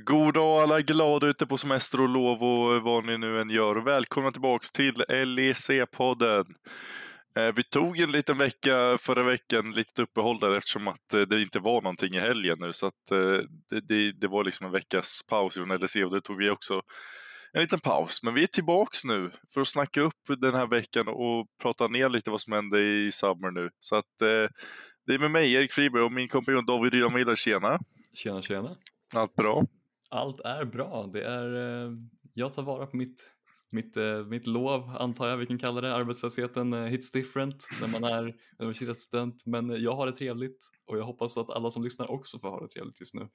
God dag alla glada ute på semester och lov och vad ni nu än gör. Välkomna tillbaks till LEC-podden. Eh, vi tog en liten vecka förra veckan, litet uppehåll där eftersom att eh, det inte var någonting i helgen nu. Så att eh, det, det, det var liksom en veckas paus från LEC och det tog vi också en liten paus. Men vi är tillbaks nu för att snacka upp den här veckan och prata ner lite vad som hände i Summer nu. Så att det är med mig, Erik Friberg och min kompanjon David Rylan Miller. Tjena! Tjena, tjena! Allt bra? Allt är bra. Det är, eh, jag tar vara på mitt, mitt, eh, mitt lov, antar jag vi kan kalla det. Arbetslösheten eh, hits different när man är universitetsstudent. Men jag har det trevligt och jag hoppas att alla som lyssnar också får ha det trevligt just nu.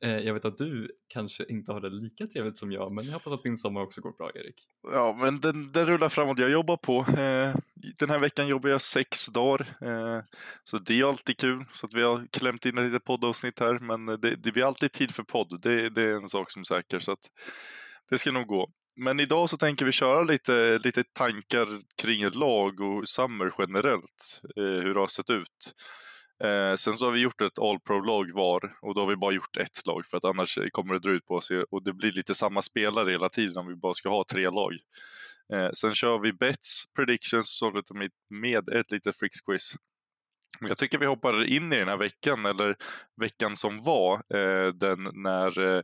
Eh, jag vet att du kanske inte har det lika trevligt som jag, men jag hoppas att din sommar också går bra, Erik. Ja, men den, den rullar framåt. Jag jobbar på. Eh, den här veckan jobbar jag sex dagar, eh, så det är alltid kul. Så att vi har klämt in ett litet poddavsnitt här, men det, det blir alltid tid för podd. Det, det är en sak som är säker, så att det ska nog gå. Men idag så tänker vi köra lite, lite tankar kring lag och Summer generellt, hur det har sett ut. Eh, sen så har vi gjort ett All Pro-lag var och då har vi bara gjort ett lag för att annars kommer det dra ut på sig och det blir lite samma spelare hela tiden om vi bara ska ha tre lag. Eh, sen kör vi bets, predictions och sånt med ett litet Fricks quiz. Jag tycker vi hoppar in i den här veckan, eller veckan som var, eh, den när eh,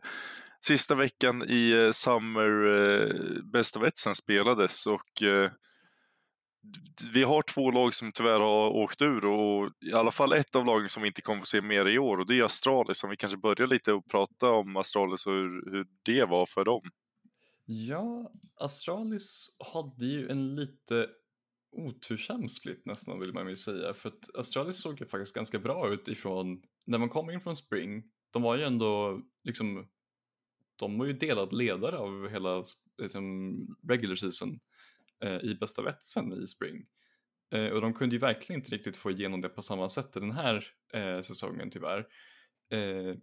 sista veckan i eh, Summer eh, Best of Etsen spelades och eh, vi har två lag som tyvärr har åkt ur och i alla fall ett av lagen som vi inte kommer få se mer i år och det är Astralis. Om vi kanske börjar lite och prata om Astralis och hur, hur det var för dem. Ja, Astralis hade ju en lite otursam split nästan vill man ju säga för att Astralis såg ju faktiskt ganska bra ut ifrån när man kom in från Spring. De var ju ändå liksom de var ju delad ledare av hela liksom, regular season Eh, i bästa vetsen i Spring. Eh, och de kunde ju verkligen inte riktigt få igenom det på samma sätt den här eh, säsongen tyvärr. Eh,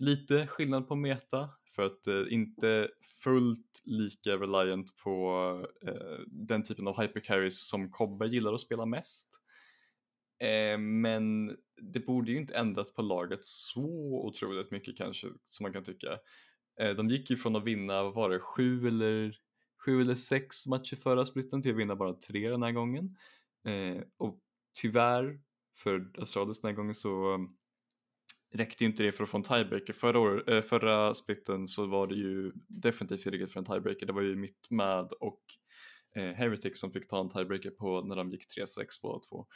lite skillnad på meta för att eh, inte fullt lika reliant på eh, den typen av hypercarries som Kobbe gillar att spela mest. Eh, men det borde ju inte ändrat på laget så otroligt mycket kanske som man kan tycka. de gick ju från att vinna, vad var det, sju eller sju eller sex matcher förra splitten till att vinna bara tre den här gången. Eh, och tyvärr för Astralis den här gången så um, räckte ju inte det för att få en tiebreaker. Förra, år, eh, förra splitten så var det ju definitivt tillräckligt för en tiebreaker. Det var ju mitt med och eh, Heretic som fick ta en tiebreaker på när de gick 3-6 båda två.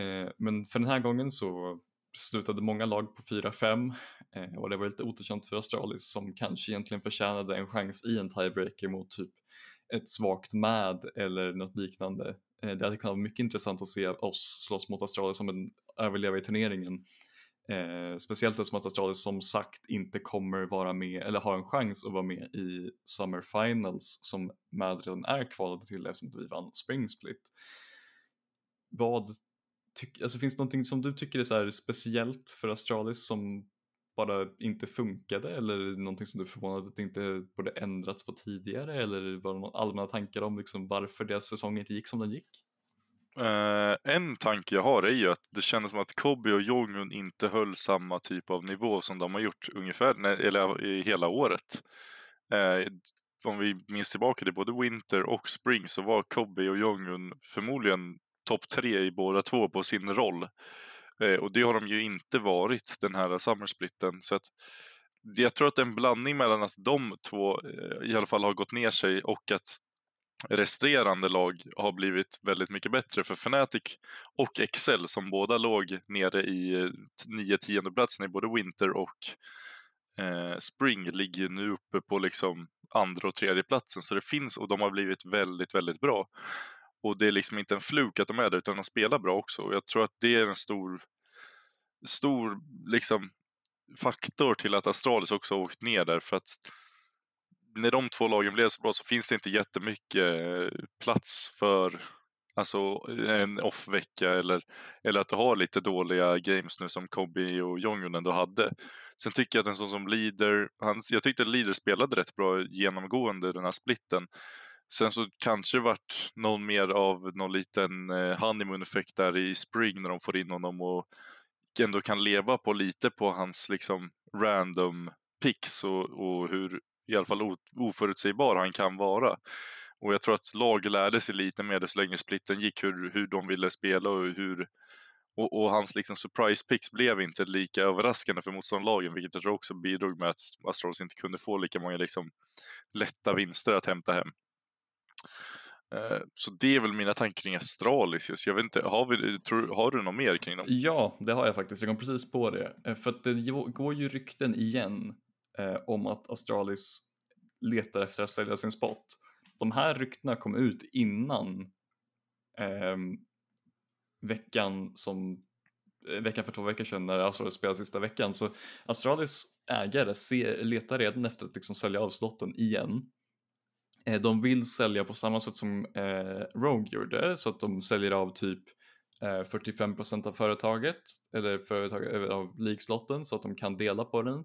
Eh, men för den här gången så slutade många lag på 4-5 eh, och det var lite otursamt för Astralis som kanske egentligen förtjänade en chans i en tiebreaker mot typ ett svagt MAD eller något liknande. Eh, det hade kunnat vara mycket intressant att se oss slåss mot Astralis som en överleva i turneringen. Eh, speciellt eftersom att Astralis som sagt inte kommer vara med eller har en chans att vara med i Summer Finals som MAD redan är kvalade till eftersom vi vann Spring Split. Vad alltså finns det någonting som du tycker är så speciellt för Astralis som bara inte funkade eller någonting som du är förvånad att det inte borde ändrats på tidigare eller var det några allmänna tankar om liksom varför deras säsong inte gick som den gick? Uh, en tanke jag har är ju att det kändes som att Kobe och Jongun inte höll samma typ av nivå som de har gjort ungefär, eller i hela året. Uh, om vi minns tillbaka till både Winter och Spring så var Kobe och Jongun förmodligen topp tre i båda två på sin roll. Eh, och det har de ju inte varit den här summersplitten. Så att, jag tror att det är en blandning mellan att de två eh, i alla fall har gått ner sig och att resterande lag har blivit väldigt mycket bättre för Fnatic och Excel som båda låg nere i eh, 9-10 platsen i både Winter och eh, Spring ligger nu uppe på liksom andra och tredje platsen så det finns och de har blivit väldigt, väldigt bra. Och det är liksom inte en fluk att de är där, utan de spelar bra också. Och jag tror att det är en stor, stor liksom, faktor till att Astralis också har åkt ner där. För att när de två lagen blev så bra så finns det inte jättemycket eh, plats för alltså, en off-vecka eller, eller att du har lite dåliga games nu som Kobe och Jongun ändå hade. Sen tycker jag att en sån som Leader, han, jag tyckte Leader spelade rätt bra genomgående den här splitten. Sen så kanske det vart någon mer av någon liten eh, honeymoon-effekt där i Spring när de får in honom och ändå kan leva på lite på hans liksom random picks och, och hur i alla fall oförutsägbar han kan vara. Och jag tror att lag lärde sig lite mer så länge splitten gick hur, hur de ville spela och hur och, och hans liksom surprise picks blev inte lika överraskande för motståndarlagen, vilket jag tror också bidrog med att Astralis inte kunde få lika många liksom lätta vinster att hämta hem. Eh, så det är väl mina tankar kring Astralis just. Jag vet inte, har, vi, tror, har du något mer kring dem? Ja, det har jag faktiskt. Jag kom precis på det. Eh, för att det går ju rykten igen eh, om att Astralis letar efter att sälja sin spot. De här ryktena kom ut innan eh, veckan som eh, veckan för två veckor sedan när Astralis spelade sista veckan. Så Astralis ägare ser, letar redan efter att liksom sälja av slotten igen. Eh, de vill sälja på samma sätt som eh, Rogue gjorde, så att de säljer av typ eh, 45% av företaget, eller företag, eh, av likslotten så att de kan dela på den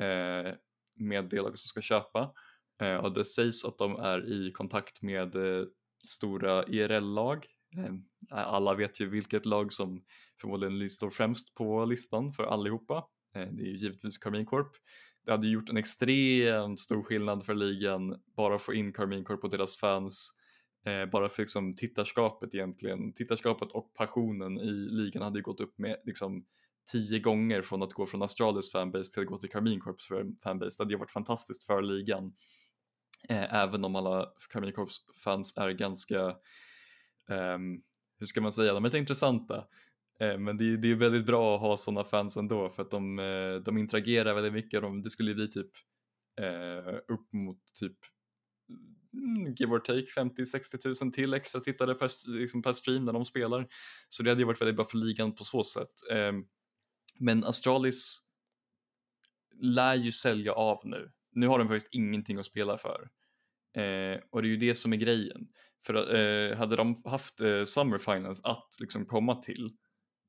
eh, med delar som ska köpa. Eh, och det sägs att de är i kontakt med eh, stora IRL-lag. Eh, alla vet ju vilket lag som förmodligen står främst på listan för allihopa. Eh, det är ju givetvis Carmine Corp det hade gjort en extremt stor skillnad för ligan bara att få in Carmine Corp och deras fans eh, bara för liksom tittarskapet egentligen. Tittarskapet och passionen i ligan hade ju gått upp med liksom tio gånger från att gå från Astralis fanbase till att gå till Carmine Corps fanbase. Det hade ju varit fantastiskt för ligan. Eh, även om alla Carmine Corps fans är ganska, eh, hur ska man säga, de är lite intressanta. Eh, men det, det är väldigt bra att ha sådana fans ändå för att de, eh, de interagerar väldigt mycket. De, det skulle bli typ eh, upp mot typ mm, give or take 50-60 tusen till extra tittare per, liksom per stream när de spelar. Så det hade ju varit väldigt bra för ligan på så sätt. Ehm, men Astralis lär ju sälja av nu. Nu har de faktiskt ingenting att spela för. och det är ju det som är grejen. För hade de haft Summer Finals att liksom komma till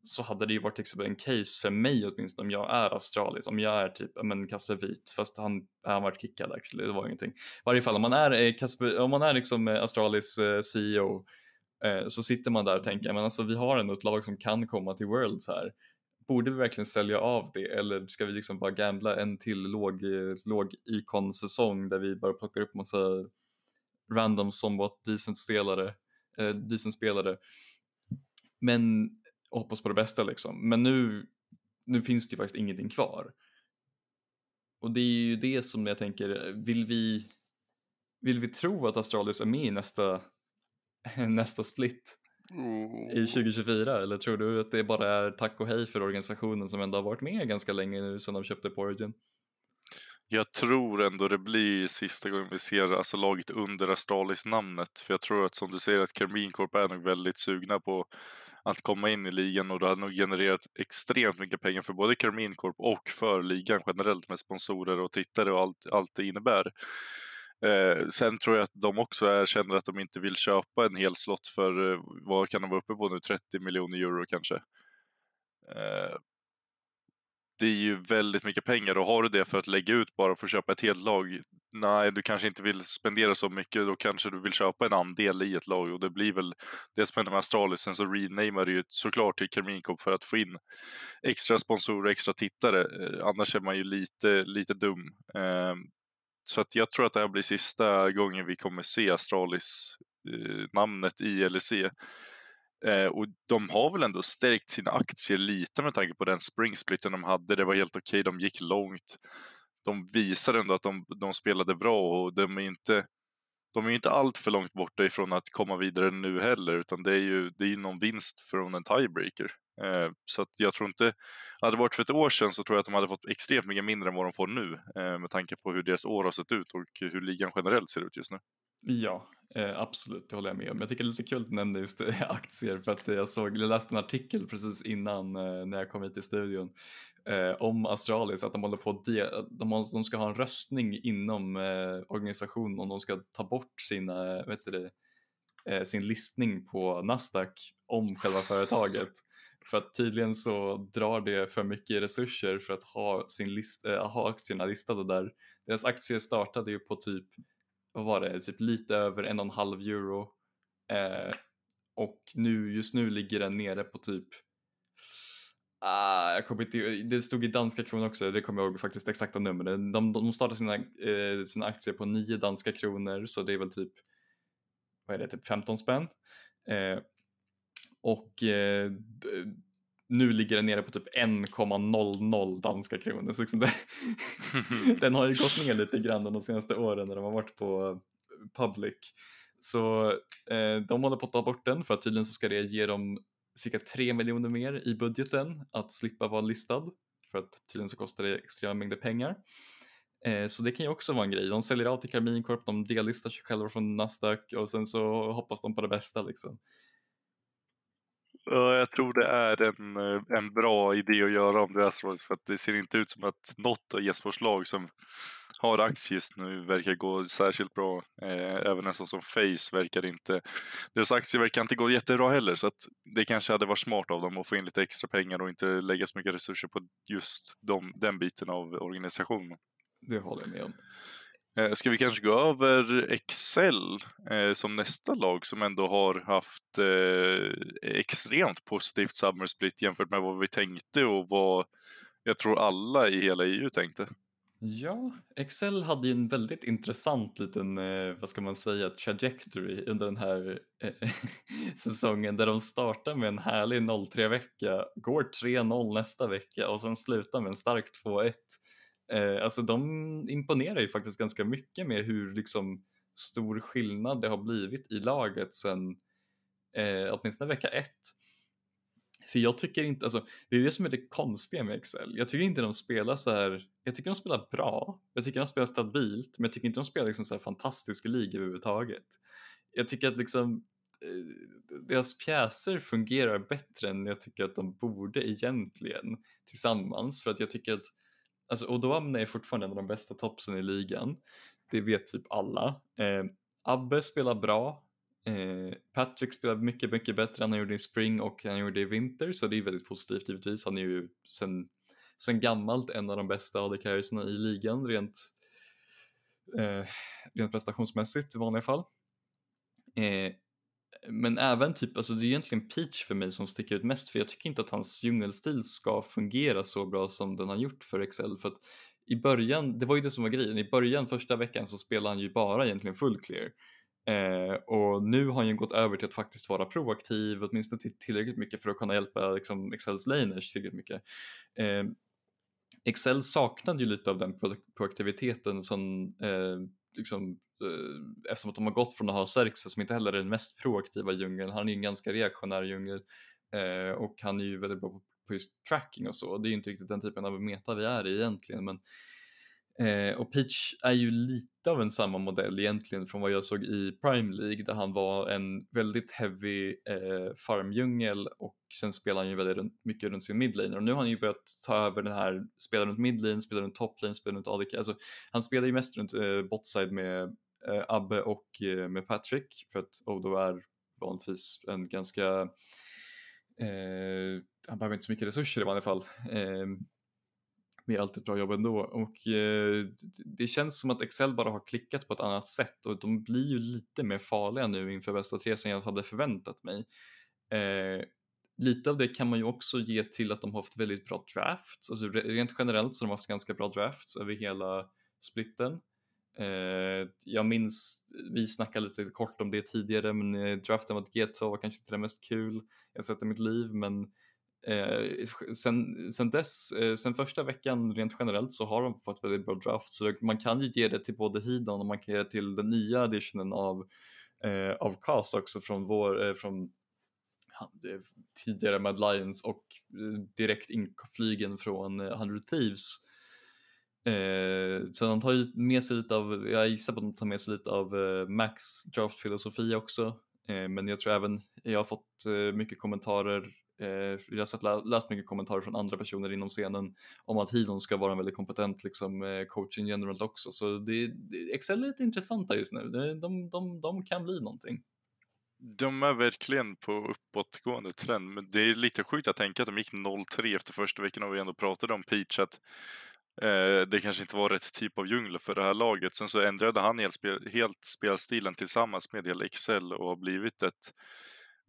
så hade det ju varit liksom en case för mig åtminstone om jag är australisk, om jag är typ men Kasper Vit, fast han, han varit kickad actually, det var ingenting. I varje fall om man är, eh, Kasper, om man är liksom eh, eh, CEO eh, så sitter man där och tänker, men alltså vi har ändå ett lag som kan komma till Worlds här. Borde vi verkligen sälja av det eller ska vi liksom bara gambla en till låg, eh, låg ikon-säsong där vi bara plockar upp massa random somewhat decent spelare, eh, decent spelare. Men och hoppas på det bästa liksom. Men nu, nu finns det ju faktiskt ingenting kvar. Och det är ju det som jag tänker, vill vi, vill vi tro att Astralis är med i nästa, nästa split mm. i 2024 eller tror du att det bara är tack och hej för organisationen som ändå har varit med ganska länge nu sedan de köpte på Origin? Jag tror ändå det blir sista gången vi ser alltså laget under Astralis-namnet. För jag tror att som du säger att Carmine Corp är nog väldigt sugna på att komma in i ligan och det hade nog genererat extremt mycket pengar för både Karmin Corp och för ligan generellt med sponsorer och tittare och allt, allt det innebär. Eh, sen tror jag att de också är, känner att de inte vill köpa en hel slott för, eh, vad kan de vara uppe på nu, 30 miljoner euro kanske. Eh, det är ju väldigt mycket pengar och har du det för att lägga ut bara för att köpa ett helt lag, nej, du kanske inte vill spendera så mycket, då kanske du vill köpa en andel i ett lag och det blir väl det som händer med Astralis. Sen så renamar du ju såklart till Kerminkop för att få in extra sponsorer och extra tittare. Eh, annars är man ju lite, lite dum. Ehm, så att jag tror att det här blir sista gången vi kommer se Astralis eh, namnet i LEC. Eh, och de har väl ändå stärkt sina aktier lite med tanke på den springsplitten de hade. Det var helt okej, okay. de gick långt. De visade ändå att de, de spelade bra och de är inte de är inte allt för långt borta ifrån att komma vidare nu heller, utan det är ju, det är ju någon vinst från en tiebreaker. Eh, så att jag tror inte, hade det varit för ett år sedan så tror jag att de hade fått extremt mycket mindre än vad de får nu, eh, med tanke på hur deras år har sett ut och hur ligan generellt ser ut just nu. Ja, eh, absolut, det håller jag med om. Jag tycker det är lite kul att du nämnde just eh, aktier för att eh, jag, såg, jag läste en artikel precis innan eh, när jag kom hit till studion eh, om Astralis, att de håller på de, de, de ska ha en röstning inom eh, organisationen om de ska ta bort sina, eh, vet du det, sin listning på Nasdaq om själva företaget. För att tydligen så drar det för mycket resurser för att ha, sin list, äh, ha aktierna listade där. Deras aktier startade ju på typ vad var det, typ lite över en och en halv euro. Eh, och nu, just nu ligger den nere på typ Ah, jag kommer inte, det stod i danska kronor också, det kommer jag ihåg faktiskt exakta nummer. De, de, de startade sina, eh, sina aktier på 9 danska kronor så det är väl typ, vad är det, typ 15 spänn. Eh, och eh, nu ligger den nere på typ 1,00 danska kronor. Så liksom det, den har ju gått ner lite grann de senaste åren när de har varit på public. Så eh, de håller på att ta bort den för att tydligen så ska det ge dem cirka 3 miljoner mer i budgeten att slippa vara listad. För att tydligen så kostar det extrema mängder pengar. Eh, så det kan ju också vara en grej. De säljer av till Carmine Corp, de dellistar sig själva från Nasdaq och sen så hoppas de på det bästa liksom. Ja, jag tror det är en, eh, en bra idé att göra om det är så, för att det ser inte ut som att något av Jespers lag som har aktier just nu verkar gå särskilt bra. Eh, även en sån som Face verkar inte, deras aktier verkar inte gå jättebra heller, så att det kanske hade varit smart av dem att få in lite extra pengar och inte lägga så mycket resurser på just de, den biten av organisationen. Det håller jag med om. Eh, ska vi kanske gå över Excel eh, som nästa lag som ändå har haft eh, extremt positivt summer split jämfört med vad vi tänkte och vad jag tror alla i hela EU tänkte. Ja, Excel hade ju en väldigt intressant liten, eh, vad ska man säga, trajectory under den här eh, säsongen där de startar med en härlig 0-3 vecka, går 3-0 nästa vecka och sen slutar med en stark 2-1. Eh, alltså de imponerar ju faktiskt ganska mycket med hur liksom stor skillnad det har blivit i laget sen eh, åtminstone vecka ett. För jag tycker inte, alltså det är det som är det konstiga med Excel. Jag tycker inte de spelar så här, jag tycker de spelar bra, jag tycker de spelar stabilt, men jag tycker inte de spelar liksom så här fantastisk liga överhuvudtaget. Jag tycker att liksom eh, deras pjäser fungerar bättre än jag tycker att de borde egentligen tillsammans för att jag tycker att alltså Odoamne är fortfarande en av de bästa topsen i ligan. Det vet typ alla. Eh, Abbe spelar bra. Eh, Patrick spelar mycket, mycket bättre än han gjorde i spring och han gjorde i vinter, så det är väldigt positivt givetvis. Han är ju sen, sen gammalt en av de bästa AD i ligan rent, eh, rent prestationsmässigt i vanliga fall. Eh, men även typ, alltså det är egentligen Peach för mig som sticker ut mest för jag tycker inte att hans djungelstil ska fungera så bra som den har gjort för Excel för att i början, det var ju det som var grejen, i början första veckan så spelade han ju bara egentligen full clear eh, och nu har han ju gått över till att faktiskt vara proaktiv åtminstone till tillräckligt mycket för att kunna hjälpa liksom, Excels laners tillräckligt mycket. Eh, Excel saknade ju lite av den proaktiviteten som eh, liksom Eh, eftersom att de har gått från att ha Xerxes som inte heller är den mest proaktiva djungeln, han är ju en ganska reaktionär djungel eh, och han är ju väldigt bra på just tracking och så. Det är ju inte riktigt den typen av meta vi är i egentligen men Eh, och Peach är ju lite av en samma modell egentligen från vad jag såg i Prime League där han var en väldigt heavy eh, farmdjungel och sen spelar han ju väldigt runt, mycket runt sin midlane och nu har han ju börjat ta över den här, spela runt midlane, spela runt toplane, spela runt ADK, alltså han spelar ju mest runt eh, botside med Eh, Abbe och eh, med Patrick för att Odo är vanligtvis en ganska eh, han behöver inte så mycket resurser i varje fall. Eh, men gör alltid ett bra jobb ändå. Och eh, det känns som att Excel bara har klickat på ett annat sätt och de blir ju lite mer farliga nu inför bästa tre som jag hade förväntat mig. Eh, lite av det kan man ju också ge till att de har haft väldigt bra drafts, alltså rent generellt så har de haft ganska bra drafts över hela splitten. Eh, jag minns, vi snackade lite kort om det tidigare, men eh, draften mot G2 var kanske inte det mest kul jag sett i mitt liv, men eh, sen, sen dess, sen första veckan rent generellt så har de fått väldigt bra draft så man kan ju ge det till både Hidon och man kan ge det till den nya editionen av, av CAS också från vår, från tidigare Mad Lions och direkt inflygen från 100 eh, så de tar ju med sig lite av, jag gissar på att de tar med sig lite av eh, Max draftfilosofi också. Eh, men jag tror även, jag har fått eh, mycket kommentarer Eh, jag har sett, läst mycket kommentarer från andra personer inom scenen om att Hidon ska vara en väldigt kompetent liksom, eh, coach in general också. Så det, det, Excel är lite intressanta just nu. De, de, de, de kan bli någonting. De är verkligen på uppåtgående trend, men det är lite sjukt att tänka att de gick 0-3 efter första veckan och vi ändå pratade om Peach att Eh, det kanske inte var rätt typ av djungel för det här laget. Sen så ändrade han helt, spel, helt spelstilen tillsammans med hela XL och har blivit ett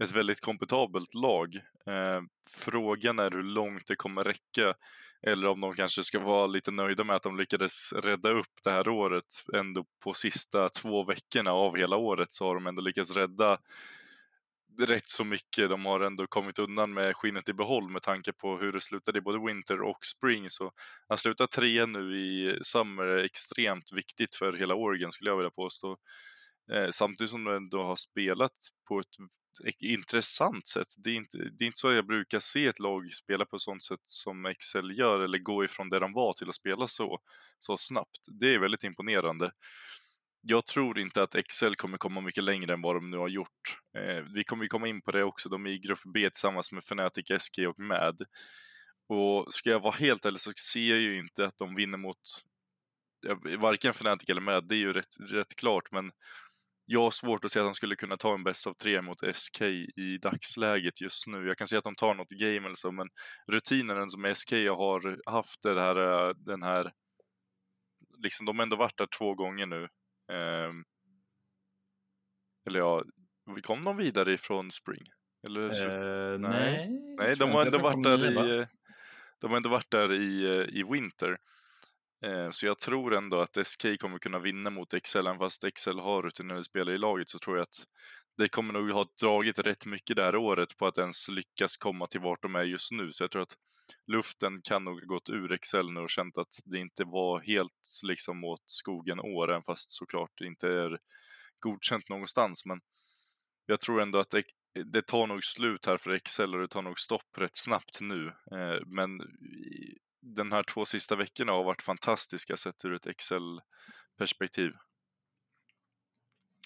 ett väldigt kompetabelt lag. Eh, frågan är hur långt det kommer räcka eller om de kanske ska vara lite nöjda med att de lyckades rädda upp det här året. Ändå på sista två veckorna av hela året så har de ändå lyckats rädda rätt så mycket. De har ändå kommit undan med skinnet i behåll med tanke på hur det slutade i både Winter och Spring. Så att sluta tre nu i Summer är extremt viktigt för hela Oregon skulle jag vilja påstå. Eh, samtidigt som de ändå har spelat på ett, intressant sätt. Det är, inte, det är inte så jag brukar se ett lag spela på ett sånt sätt som Excel gör eller gå ifrån det de var till att spela så, så snabbt. Det är väldigt imponerande jag tror inte att Excel kommer komma mycket längre än vad de nu har gjort. Eh, vi kommer ju komma in på det också. De är i grupp B tillsammans med Fnatic, SK och MAD. Och ska jag vara helt ärlig så ser jag ju inte att de vinner mot varken Fnatic eller MAD. Det är ju rätt, rätt klart, men jag har svårt att se att de skulle kunna ta en bäst av tre mot SK i dagsläget just nu. Jag kan se att de tar något game eller så, men rutinen som SK har haft det här, eh, den här liksom, de har ändå varit där två gånger nu eller ja, kom de vidare ifrån Spring? Eller, eh, nej, nej de har ändå varit där i, de har ändå varit där i, i Winter. Eh, så jag tror ändå att SK kommer kunna vinna mot Excel, även fast Excel har rutinerade spelare i laget så tror jag att det kommer nog ha dragit rätt mycket det här året på att ens lyckas komma till vart de är just nu. Så jag tror att luften kan nog ha gått ur Excel nu och känt att det inte var helt liksom åt skogen år, även fast såklart det inte är godkänt någonstans. Men jag tror ändå att det, tar nog slut här för Excel och det tar nog stopp rätt snabbt nu. Eh, men den här två sista veckorna har varit fantastiska sett ur ett Excel-perspektiv.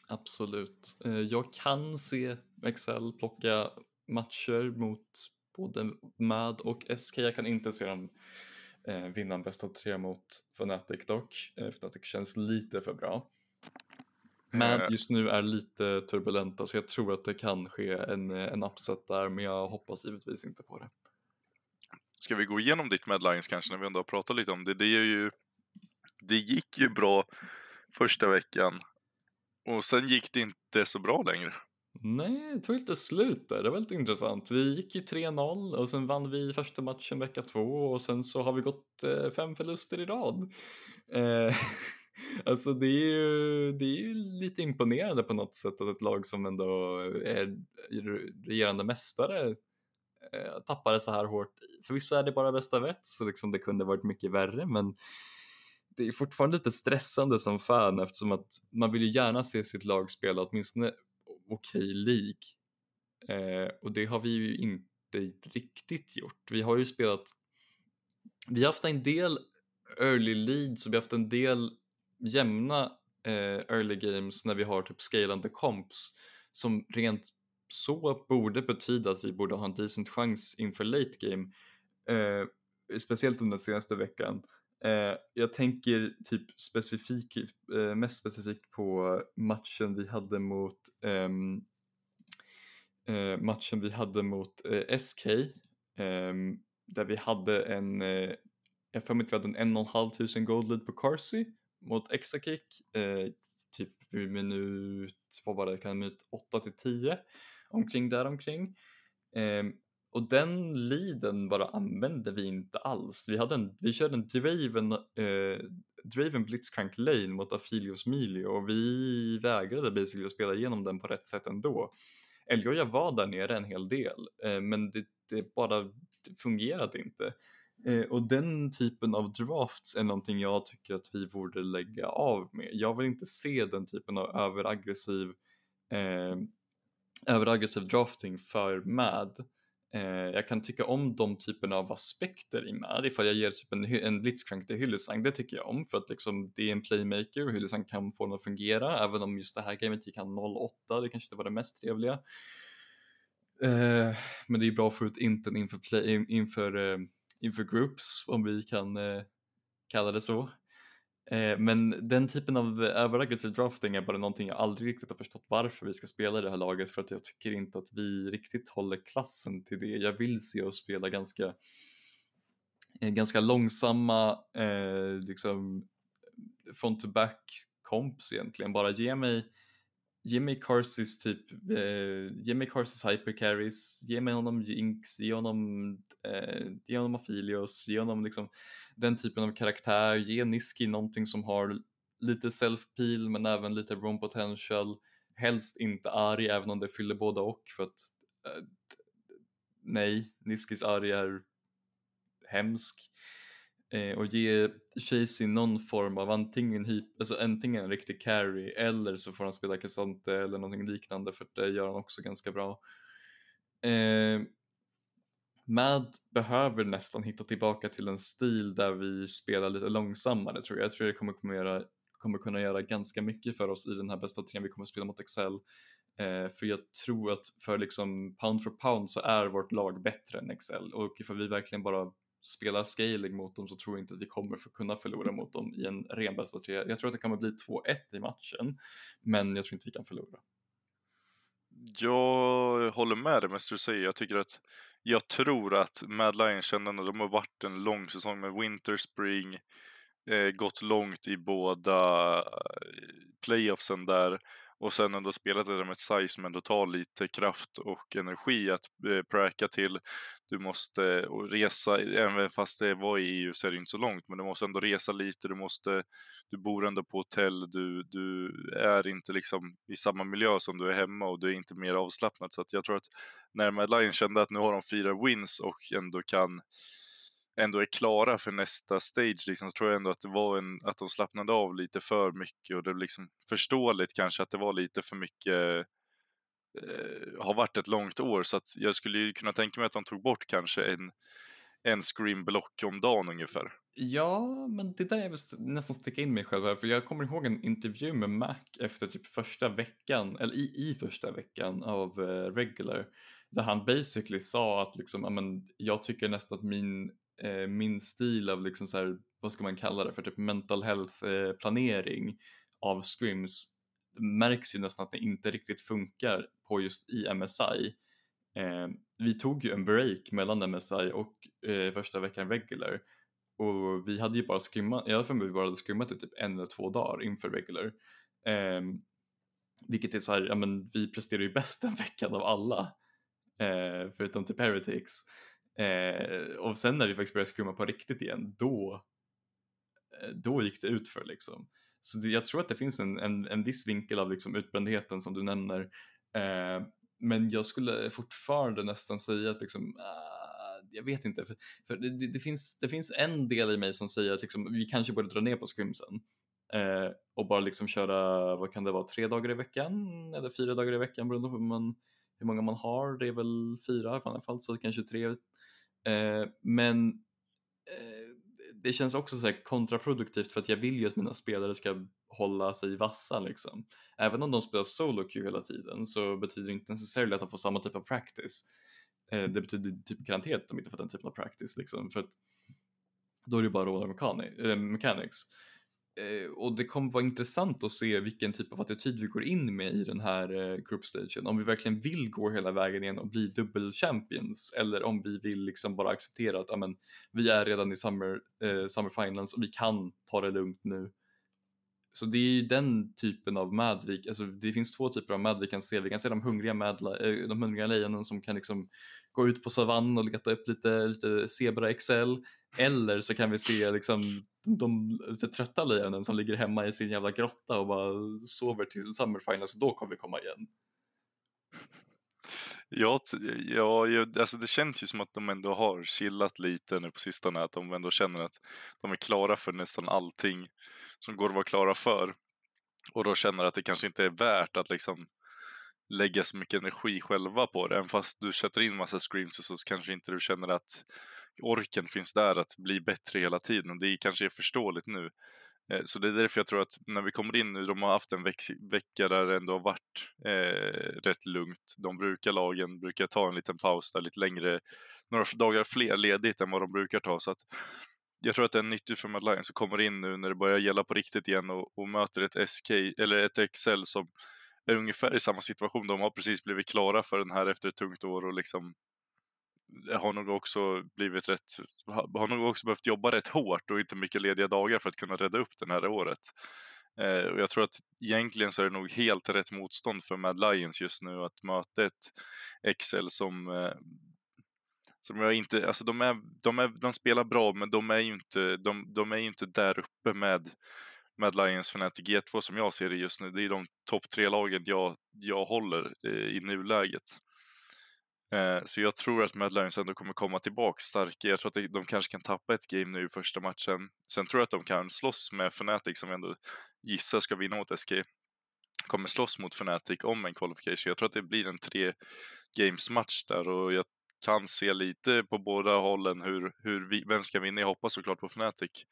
Absolut. Eh, jag kan se Excel plocka matcher mot både MAD och SK. Jag kan inte se dem eh, vinna en bäst av tre mot Fnatic dock. Eh, Fnatic känns lite för bra. MAD eh. just nu är lite turbulenta så jag tror att det kan ske en, en upset där men jag hoppas givetvis inte på det. Ska vi gå igenom ditt Mad Lions kanske när vi ändå har pratat lite om det? Det, är ju, det gick ju bra första veckan och sen gick det inte så bra längre. Nej, det tog inte slut där. Det var väldigt intressant. Vi gick ju 3-0 och sen vann vi första matchen vecka två och sen så har vi gått eh, fem förluster i rad. Eh, alltså det är, ju, det är ju lite imponerande på något sätt att ett lag som ändå är regerande mästare eh, tappade så här hårt. Förvisso är det bara bästa vett så liksom det kunde varit mycket värre men det är fortfarande lite stressande som fan eftersom att man vill ju gärna se sitt lag spela åtminstone okej League. Eh, och det har vi ju inte riktigt gjort. Vi har ju spelat, vi har haft en del early leads och vi har haft en del jämna eh, early games när vi har typ scalande comps som rent så borde betyda att vi borde ha en decent chans inför late game. Eh, speciellt under den senaste veckan. Eh, jag tänker typ specifik, eh, mest specifikt på matchen vi hade mot ehm, eh, matchen vi hade mot eh, SK ehm, där vi hade en, eh, jag för mig att vi hade en en och en halv tusen gold lead på Carsey mot Exakick eh, typ vid minut, vad var det, kan minut 8 till 10 omkring där omkring. Ehm, och den leaden bara använde vi inte alls. Vi, hade en, vi körde en Draven, eh, Draven Blitzcrank Lane mot Afilios Milio och vi vägrade basically att spela igenom den på rätt sätt ändå. Elgoja var där nere en hel del eh, men det, det bara det fungerade inte. Eh, och den typen av drafts är någonting jag tycker att vi borde lägga av med. Jag vill inte se den typen av överaggressiv eh, överaggressiv drafting för MAD Eh, jag kan tycka om de typerna av aspekter i MAD ifall jag ger typ en, en blitzcrank till hyllesang, det tycker jag om för att liksom, det är en playmaker och hyllesang kan få den att fungera även om just det här gamet gick han 08, det kanske inte var det mest trevliga. Eh, men det är bra att få ut inten inför, play, inför, eh, inför groups om vi kan eh, kalla det så. Eh, men den typen av överaggressiv drafting är bara någonting jag aldrig riktigt har förstått varför vi ska spela i det här laget för att jag tycker inte att vi riktigt håller klassen till det. Jag vill se oss spela ganska, eh, ganska långsamma, eh, liksom front to back comps egentligen. Bara ge mig ge mig Carsys typ, eh, ge mig Carsys hypercarries, ge mig honom Jinx, ge honom, eh, ge honom Aphelios, ge honom liksom den typen av karaktär, ge Niski någonting som har lite self-peel men även lite roam potential, helst inte arg även om det fyller båda och för att eh, nej, Niskis arg är hemsk eh, och ge Chasey någon form av antingen, hyp, alltså antingen en riktig carry eller så får han spela Cassante eller någonting liknande för det gör han också ganska bra. Eh, Mad behöver nästan hitta tillbaka till en stil där vi spelar lite långsammare tror jag. Jag tror det kommer, kommer, göra, kommer kunna göra ganska mycket för oss i den här bästa trean vi kommer spela mot Excel. Eh, för jag tror att för liksom pound for pound så är vårt lag bättre än Excel och ifall vi verkligen bara spelar scaling mot dem så tror jag inte att vi kommer för kunna förlora mot dem i en ren bästa tre. Jag tror att det kommer bli 2-1 i matchen, men jag tror inte vi kan förlora. Jag håller med dig med du säger. Jag tycker att jag tror att Mad Lions-kännarna, de har varit en lång säsong med Winter Spring, eh, gått långt i båda eh, playoffsen där och sen ändå spelat det där med ett size som ändå tar lite kraft och energi att eh, pracka till. Du måste resa, även fast det var i EU så är det inte så långt, men du måste ändå resa lite, du måste, du bor ändå på hotell, du, du är inte liksom i samma miljö som du är hemma och du är inte mer avslappnad. Så att jag tror att när Mad Lions kände att nu har de fyra wins och ändå kan ändå är klara för nästa stage liksom, så tror jag ändå att det var en, att de slappnade av lite för mycket och det är liksom förståeligt kanske att det var lite för mycket eh, har varit ett långt år så att jag skulle ju kunna tänka mig att de tog bort kanske en, en screamblock om dagen ungefär. Ja, men det där är nästan sticka in mig själv här, för jag kommer ihåg en intervju med Mac efter typ första veckan, eller i, i första veckan av uh, Regular, där han basically sa att liksom, amen, jag tycker nästan att min eh, min stil av liksom så här, vad ska man kalla det för, typ mental health eh, planering av scrims märks ju nästan att det inte riktigt funkar på just i MSI. Eh, vi tog ju en break mellan MSI och eh, första veckan regular och vi hade ju bara skrimmat, i för mig vi bara hade skrimmat i typ en eller två dagar inför regular. Eh, vilket är så här, ja men vi presterar ju bäst den veckan av alla. Eh, förutom typ Heretics. Eh, och sen när vi faktiskt började skumma på riktigt igen, då, eh, då gick det ut för liksom. Så det, jag tror att det finns en, en, en viss vinkel av liksom utbrändheten som du nämner. Eh, men jag skulle fortfarande nästan säga att liksom, uh, jag vet inte, för, för det, det, finns, det finns en del i mig som säger att liksom, vi kanske borde dra ner på scrimsen eh, och bara liksom köra, vad kan det vara, tre dagar i veckan eller fyra dagar i veckan beroende på hur, man, hur många man har. Det är väl fyra i alla fall, så kanske tre Eh, men eh, det känns också så kontraproduktivt för att jag vill ju att mina spelare ska hålla sig vassa liksom. Även om de spelar solo queue hela tiden så betyder det inte necessarily att de får samma typ av practice. Eh, det betyder typ garanterat att de inte får den typen av practice liksom för att då är det bara råda eh, mechanics. Eh, och det kommer vara intressant att se vilken typ av attityd vi går in med i den här eh, groupstagen. Om vi verkligen vill gå hela vägen igen och bli dubbel champions eller om vi vill liksom bara acceptera att amen, vi är redan i summer, eh, summer finals och vi kan ta det lugnt nu. Så det är ju den typen av mad vi, alltså det finns två typer av mad vi kan se. Vi kan se de hungriga, mad, eh, de hungriga lejonen som kan liksom gå ut på savannen och leta upp lite, lite zebra excel eller så kan vi se liksom de lite trötta lejonen som ligger hemma i sin jävla grotta och bara sover till Summer Finals och då kommer vi komma igen. Ja, ja, alltså det känns ju som att de ändå har chillat lite nu på sistone, att de ändå känner att de är klara för nästan allting som går att vara klara för. Och då känner att det kanske inte är värt att liksom lägga så mycket energi själva på det. Även fast du sätter in massa screams så kanske inte du känner att orken finns där att bli bättre hela tiden och det kanske är förståeligt nu. Eh, så det är därför jag tror att när vi kommer in nu, de har haft en vecka där det ändå har varit eh, rätt lugnt. De brukar, lagen brukar ta en liten paus där lite längre, några dagar fler ledigt än vad de brukar ta. Så att jag tror att det är nyttigt för Mad Lions som kommer in nu när det börjar gälla på riktigt igen och, och möter ett SK, eller ett XL som är ungefär i samma situation. De har precis blivit klara för den här efter ett tungt år och liksom eh, har nog också blivit rätt, har nog också behövt jobba rätt hårt och inte mycket lediga dagar för att kunna rädda upp det här året. Eh, och jag tror att egentligen så är det nog helt rätt motstånd för Mad Lions just nu att möta ett XL som eh, som jag inte, alltså de, är, de, är, de spelar bra men de är ju inte, de, de är inte där uppe med med Lions Fnatic G2 som jag ser det just nu. Det är de topp tre lagen jag, jag håller eh, i nuläget. Eh, så jag tror att Mad Lions ändå kommer komma tillbaka starka. Jag tror att de kanske kan tappa ett game nu i första matchen. Sen tror jag att de kan slåss med Fnatic som ändå gissar ska vinna mot SK. Kommer slåss mot Fnatic om en qualification. Jag tror att det blir en tre games match där och jag kan se lite på båda hållen hur, hur vi, vem ska vinna. Jag hoppas såklart på Fnatic.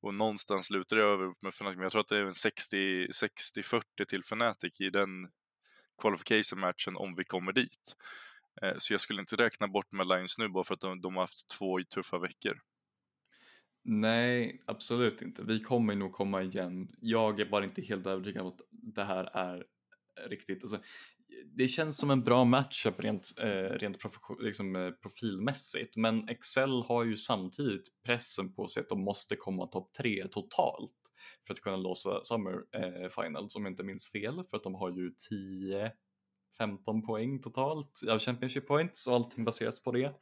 Och någonstans lutar det över med Fnatic, men jag tror att det är 60-40 till Fnatic i den qualification matchen om vi kommer dit. Eh, så jag skulle inte räkna bort med Lions nu bara för att de, de har haft två tuffa veckor. Nej, absolut inte. Vi kommer nog komma igen. Jag är bara inte helt övertygad om att det här är riktigt. Alltså, det känns som en bra matchup rent, eh, rent liksom, eh, profilmässigt men Excel har ju samtidigt pressen på sig att de måste komma topp tre totalt för att kunna låsa Summer eh, Finals om jag inte minns fel för att de har ju 10 15 poäng totalt av Championship Points och allting baseras på det.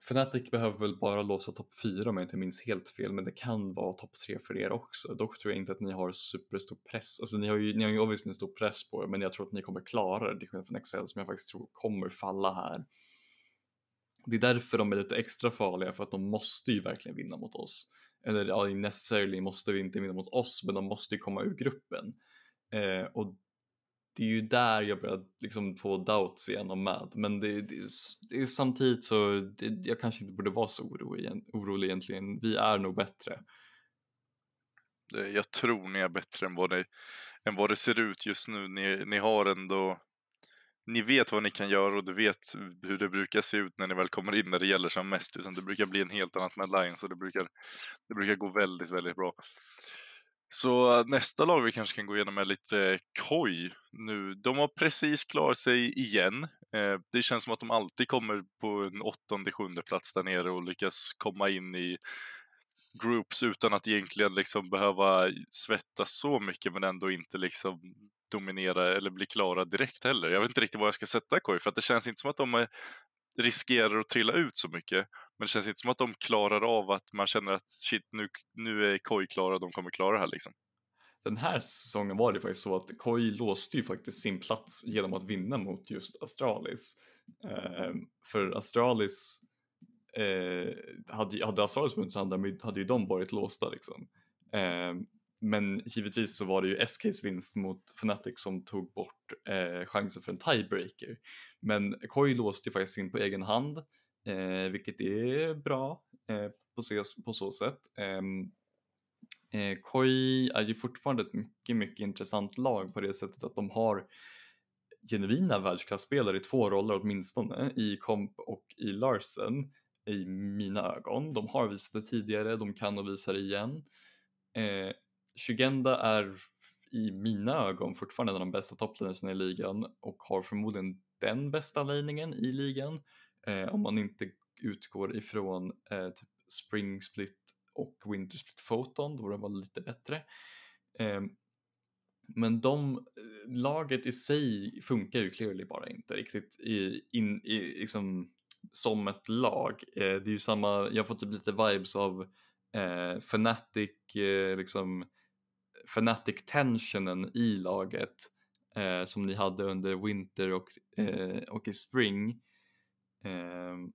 Fnatic behöver väl bara låsa topp 4 om jag inte minns helt fel, men det kan vara topp 3 för er också. Dock tror jag inte att ni har superstor press, alltså ni har ju, ni har ju obviously en stor press på er, men jag tror att ni kommer klara det, till skillnad från Excel som jag faktiskt tror kommer falla här. Det är därför de är lite extra farliga, för att de måste ju verkligen vinna mot oss. Eller ja, necessarily måste vi inte vinna mot oss, men de måste ju komma ur gruppen. Eh, och det är ju där jag börjar liksom få doubts igen om Mad. Men det, det, det är samtidigt så det, jag kanske inte borde vara så orolig, orolig egentligen. Vi är nog bättre. Jag tror ni är bättre än vad det, än vad det ser ut just nu. Ni, ni har ändå ni vet vad ni kan göra och du vet hur det brukar se ut när ni väl kommer in när det gäller som mest. Utan det brukar bli en helt annat med Lions och det brukar, det brukar gå väldigt, väldigt bra. Så nästa lag vi kanske kan gå igenom är lite Koi nu. De har precis klarat sig igen. Eh, det känns som att de alltid kommer på en åttonde, sjunde plats där nere och lyckas komma in i groups utan att egentligen liksom behöva svettas så mycket men ändå inte liksom dominera eller bli klara direkt heller. Jag vet inte riktigt vad jag ska sätta Koi för att det känns inte som att de eh, riskerar att trilla ut så mycket. Men det känns inte som att de klarar av att man känner att shit, nu, nu är KOI klara och de kommer klara det här liksom. Den här säsongen var det faktiskt så att KOI låste ju faktiskt sin plats genom att vinna mot just Astralis. Eh, för Astralis eh, hade, hade Astralis vunnit så hade, hade ju de varit låsta liksom. Eh, men givetvis så var det ju SKs vinst mot Fnatic som tog bort eh, chansen för en tiebreaker. Men Koi låste ju faktiskt in på egen hand, eh, vilket är bra eh, på, så, på, så sätt. Ehm, eh, Koi är ju fortfarande ett mycket, mycket intressant lag på det sättet att de har genuina världsklasspelare i två roller åtminstone, i Komp och i Larsen i mina ögon. De har visat det tidigare, de kan och visar det igen. Eh, Shugenda är i mina ögon fortfarande en av de bästa topplinjerna i ligan och har förmodligen den bästa laningen i ligan eh, om man inte utgår ifrån eh, typ Spring Split och Winter Split Photon, då den var lite bättre. Eh, men de, laget i sig funkar ju clearly bara inte riktigt i, in, i, liksom, som ett lag. Eh, det är ju samma, jag har fått typ lite vibes av eh, Fnatic, eh, liksom fanatic tensionen i laget eh, som ni hade under Winter och, eh, och i Spring. Ehm,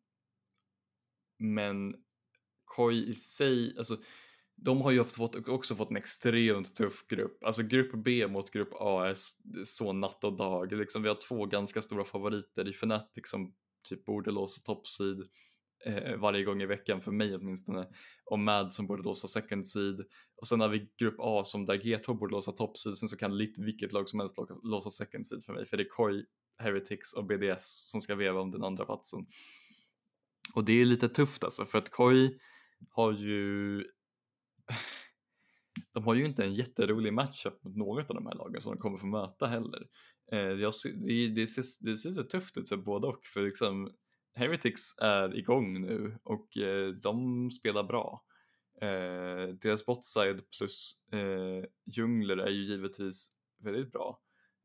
men Koi i sig, alltså de har ju fått, också fått en extremt tuff grupp. Alltså grupp B mot grupp A är så natt och dag. Liksom, vi har två ganska stora favoriter i Fnatic som typ borde låsa toppsid eh, varje gång i veckan för mig åtminstone och Mad som borde låsa second seed och sen har vi grupp A som där G2 borde låsa top seed sen så kan lite vilket lag som helst låsa second seed för mig för det är Koi, Heretics och BDS som ska veva om den andra platsen. Och det är lite tufft alltså för att Koi har ju de har ju inte en jätterolig matchup mot något av de här lagen som de kommer få möta heller. Eh, det, det, ser, det ser lite tufft ut för både och för liksom Heretics är igång nu och eh, de spelar bra. Eh, deras botside plus eh, jungler är ju givetvis väldigt bra.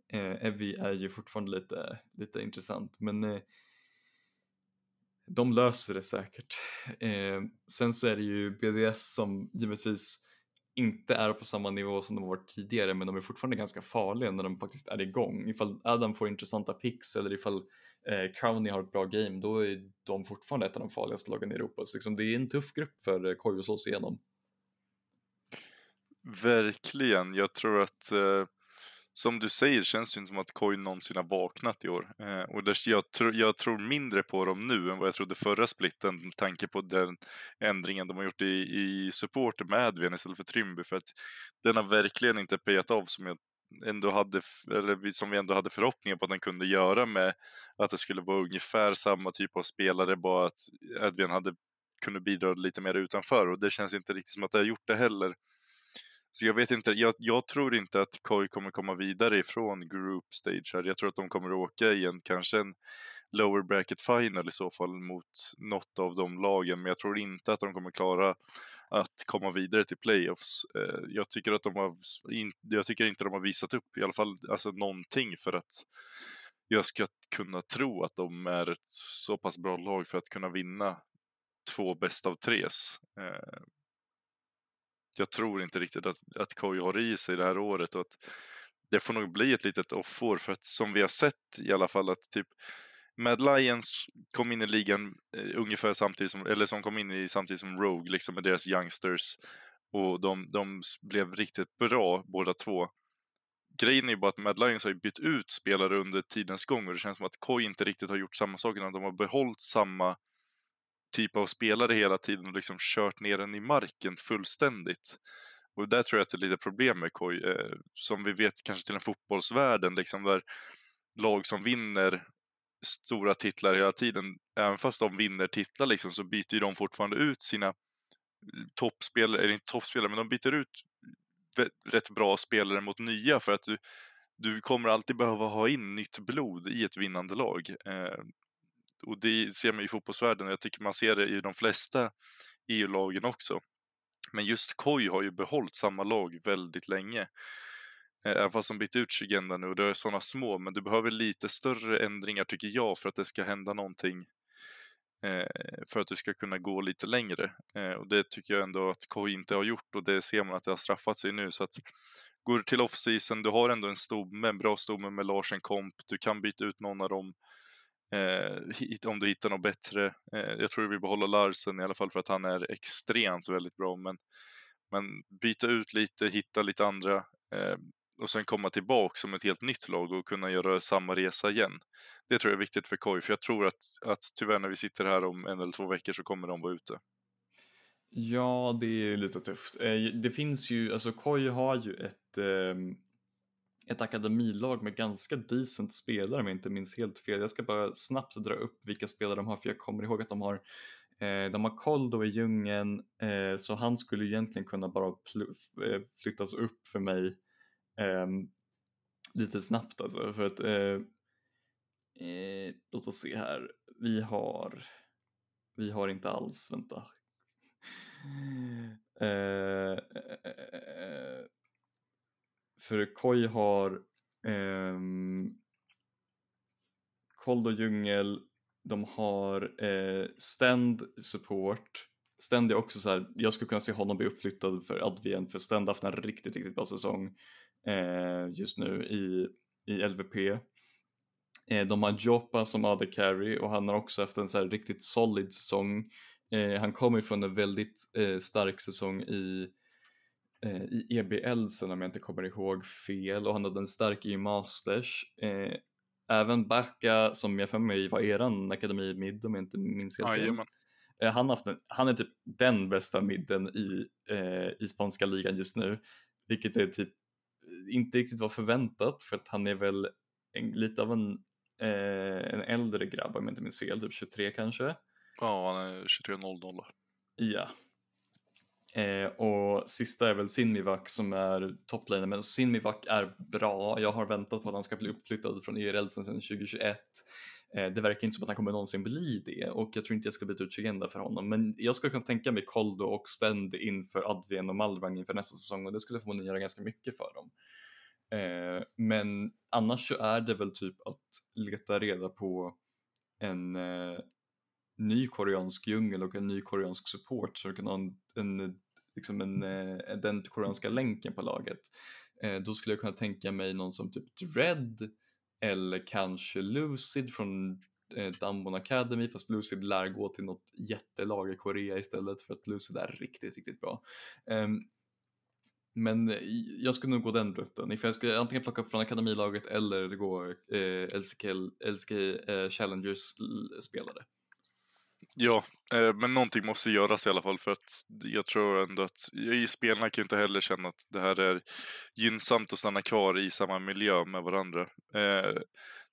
Eh, eh Evi är ju fortfarande lite, lite intressant men eh, de löser det säkert. Eh, sen så är det ju BDS som givetvis inte är på samma nivå som de har varit tidigare men de är fortfarande ganska farliga när de faktiskt är igång. Ifall Adam får intressanta picks eller ifall eh, Crowny har ett bra game då är de fortfarande ett av de farligaste lagen i Europa. Så liksom, det är en tuff grupp för eh, att slå sig igenom. Verkligen. Jag tror att eh, som du säger känns det inte som att Koi någonsin har vaknat i år. Eh, och där, jag, tr jag, tror mindre på dem nu än vad jag trodde förra splitten med tanke på den ändringen de har gjort i, i support med Advian istället för Trimby. För att den har verkligen inte pejat av som jag ändå hade, eller som vi ändå hade förhoppningar på att den kunde göra med att det skulle vara ungefär samma typ av spelare, bara att Advian hade kunnat bidra lite mer utanför och det känns inte riktigt som att det har gjort det heller. Så jag vet inte, jag, jag, tror inte att KOI kommer komma vidare ifrån group stage här. Jag tror att de kommer att åka i en, kanske en lower bracket final i så fall mot något av de lagen, men jag tror inte att de kommer klara att komma vidare till playoffs. Eh, jag tycker att de har, jag tycker inte de har visat upp i alla fall alltså någonting för att jag ska kunna tro att de är ett så pass bra lag för att kunna vinna två bäst av tres. Eh, jag tror inte riktigt att, att KJ har i sig det här året och att det får nog bli ett litet offer för att som vi har sett i alla fall att typ Mad Lions kom in i ligan eh, ungefär samtidigt som, eller som kom in i samtidigt som Rogue liksom med deras youngsters och de, de blev riktigt bra båda två. Grejen är bara att Mad Lions har ju bytt ut spelare under tidens gång och det känns som att Koi inte riktigt har gjort samma sak utan de har behållit samma typ av spelare hela tiden och liksom kört ner den i marken fullständigt. Och där tror jag att det är lite problem med Koi, eh, som vi vet kanske till en fotbollsvärlden, liksom där lag som vinner stora titlar hela tiden, även fast de vinner titlar liksom, så byter ju de fortfarande ut sina eh, toppspelare, eller inte toppspelare, men de byter ut rätt bra spelare mot nya för att du, du kommer alltid behöva ha in nytt blod i ett vinnande lag. Eh, och det ser man i fotbollsvärlden och jag tycker man ser det i de flesta EU-lagen också. Men just KOI har ju behållit samma lag väldigt länge. Eh, även fast de bytt ut Shigenda nu och det är sådana små, men du behöver lite större ändringar tycker jag för att det ska hända någonting eh, för att du ska kunna gå lite längre. Eh, och det tycker jag ändå att KOI inte har gjort och det ser man att det har straffat sig nu. Så att går du till off-season, du har ändå en stomme, en bra stomme med Larsen Komp, du kan byta ut någon av dem Eh, om du hittar något bättre. Eh, jag tror vi behåller Larsen i alla fall för att han är extremt väldigt bra. Men, men byta ut lite, hitta lite andra eh, och sen komma tillbaka som ett helt nytt lag och kunna göra samma resa igen. Det tror jag är viktigt för KOI, för jag tror att, att tyvärr när vi sitter här om en eller två veckor så kommer de vara ute. Ja, det är lite tufft. Eh, det finns ju, alltså KOI har ju ett ehm, ett akademilag med ganska decent spelare om jag inte minns helt fel. Jag ska bara snabbt dra upp vilka spelare de har för jag kommer ihåg att de har eh, de har Koldo i djungeln eh, så han skulle egentligen kunna bara eh, flyttas upp för mig eh, lite snabbt alltså för att eh, eh, låt oss se här. Vi har vi har inte alls, vänta. Eh, eh, för Koi har eh, Kold och Djungel, de har eh, Stand support. Stand är också så här, jag skulle kunna se honom bli uppflyttad för Advien för Stand har haft en riktigt, riktigt bra säsong eh, just nu i, i LVP. Eh, de har Joppa som AD Carry och han har också haft en så här riktigt solid säsong. Eh, han kommer från en väldigt eh, stark säsong i eh, i EBL sen om jag inte kommer ihåg fel och han hade en stark i Masters. Eh, även Backa som jag för mig var eran akademi mid om jag inte minns helt fel. Eh, han, haft en, han är typ den bästa midden i, eh, i spanska ligan just nu, vilket är typ inte riktigt var förväntat för att han är väl en, lite av en, eh, en äldre grabb om jag inte minns fel, typ 23 kanske. Ja, han är 23.00. Ja, Eh, och sista är väl Sinmivak som är topplaner, men Sinmivak är bra. Jag har väntat på att han ska bli uppflyttad från ERL sedan 2021. Eh, det verkar inte som att han kommer någonsin bli det och jag tror inte jag ska byta ut Chigenda för honom. Men jag skulle kunna tänka mig Koldo och Stend inför Advien och Malvang inför nästa säsong och det skulle förmodligen göra ganska mycket för dem. Eh, men annars så är det väl typ att leta reda på en eh, ny koreansk djungel och en ny koreansk support så du kan ha en, en, liksom en, eh, den koreanska länken på laget. Eh, då skulle jag kunna tänka mig någon som typ Dread eller kanske Lucid från eh, Academy fast Lucid lär gå till något jättelag i Korea istället för att Lucid är riktigt, riktigt bra. Um, men jag skulle nog gå den rutten. Ifall jag skulle antingen plocka upp från akademilaget eller gå eh, LCK, LCK eh, Challengers spelare. Ja, eh, men någonting måste göras i alla fall för att jag tror ändå att i spelarna kan ju inte heller känna att det här är gynnsamt att stanna kvar i samma miljö med varandra. Eh,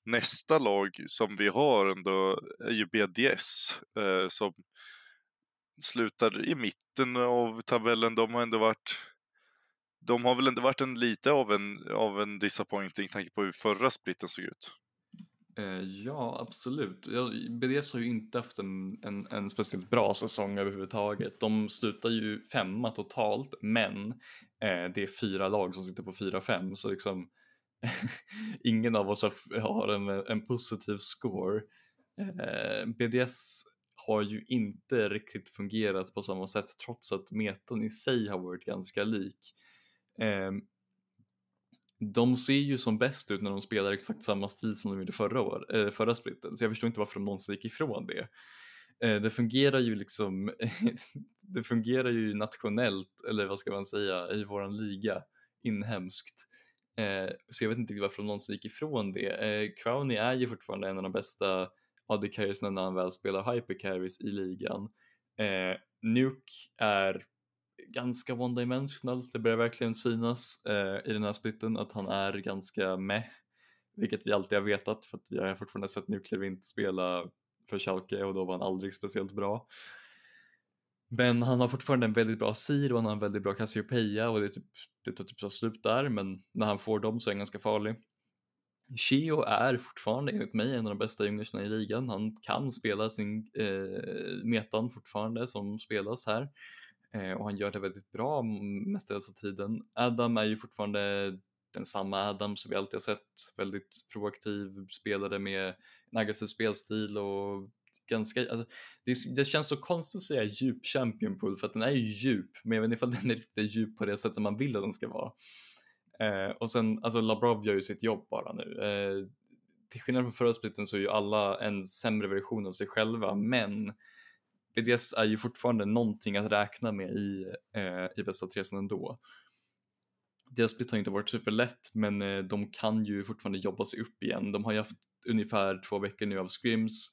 nästa lag som vi har ändå är ju BDS eh, som slutar i mitten av tabellen. De har ändå varit de har väl ändå varit en lite av en, av en disappointing tanke på hur förra splitten såg ut. Eh, ja, absolut. BDS har ju inte haft en, en, en, speciellt bra säsong överhuvudtaget. De slutar ju femma totalt, men eh, det är fyra lag som sitter på fyra fem så liksom ingen av oss har en, en positiv score. Eh, BDS har ju inte riktigt fungerat på samma sätt trots att metan i sig har varit ganska lik. Eh, de ser ju som bäst ut när de spelar exakt samma stil som de gjorde förra, år, eh, förra splitten, så jag förstår inte varför de någonsin gick ifrån det. Eh, det fungerar ju liksom, det fungerar ju nationellt, eller vad ska man säga, i våran liga, inhemskt. Eh, så jag vet inte varför de någonsin gick ifrån det. Crowny är ju fortfarande en av de bästa AD carries när han väl spelar hypercarries i ligan. Nuke är ganska one-dimensional. Det börjar verkligen synas eh, i den här splitten att han är ganska med, vilket vi alltid har vetat för att vi har fortfarande sett Nuclear spela för Schalke och då var han aldrig speciellt bra. Men han har fortfarande en väldigt bra Sir och han har en väldigt bra Cassiopeia och det, är typ, det tar typ så slut där men när han får dem så är han ganska farlig. Chio är fortfarande enligt mig en av de bästa jungersna i ligan. Han kan spela sin eh, metan fortfarande som spelas här Eh, och han gör det väldigt bra mestadels av tiden. Adam är ju fortfarande den samma Adam som vi alltid har sett, väldigt proaktiv spelare med en aggressiv spelstil och ganska, alltså, det, det, känns så konstigt att säga djup champion pool för att den är ju djup, men jag vet inte ifall den är riktigt djup på det sätt som man vill att den ska vara. Eh, och sen, alltså Labrov gör ju sitt jobb bara nu. Eh, till skillnad från förra splitten så är ju alla en sämre version av sig själva, men BDS är ju fortfarande någonting att räkna med i, eh, i bästa tresan ändå. Deras split har inte varit superlätt men eh, de kan ju fortfarande jobba sig upp igen. De har ju haft ungefär två veckor nu av scrims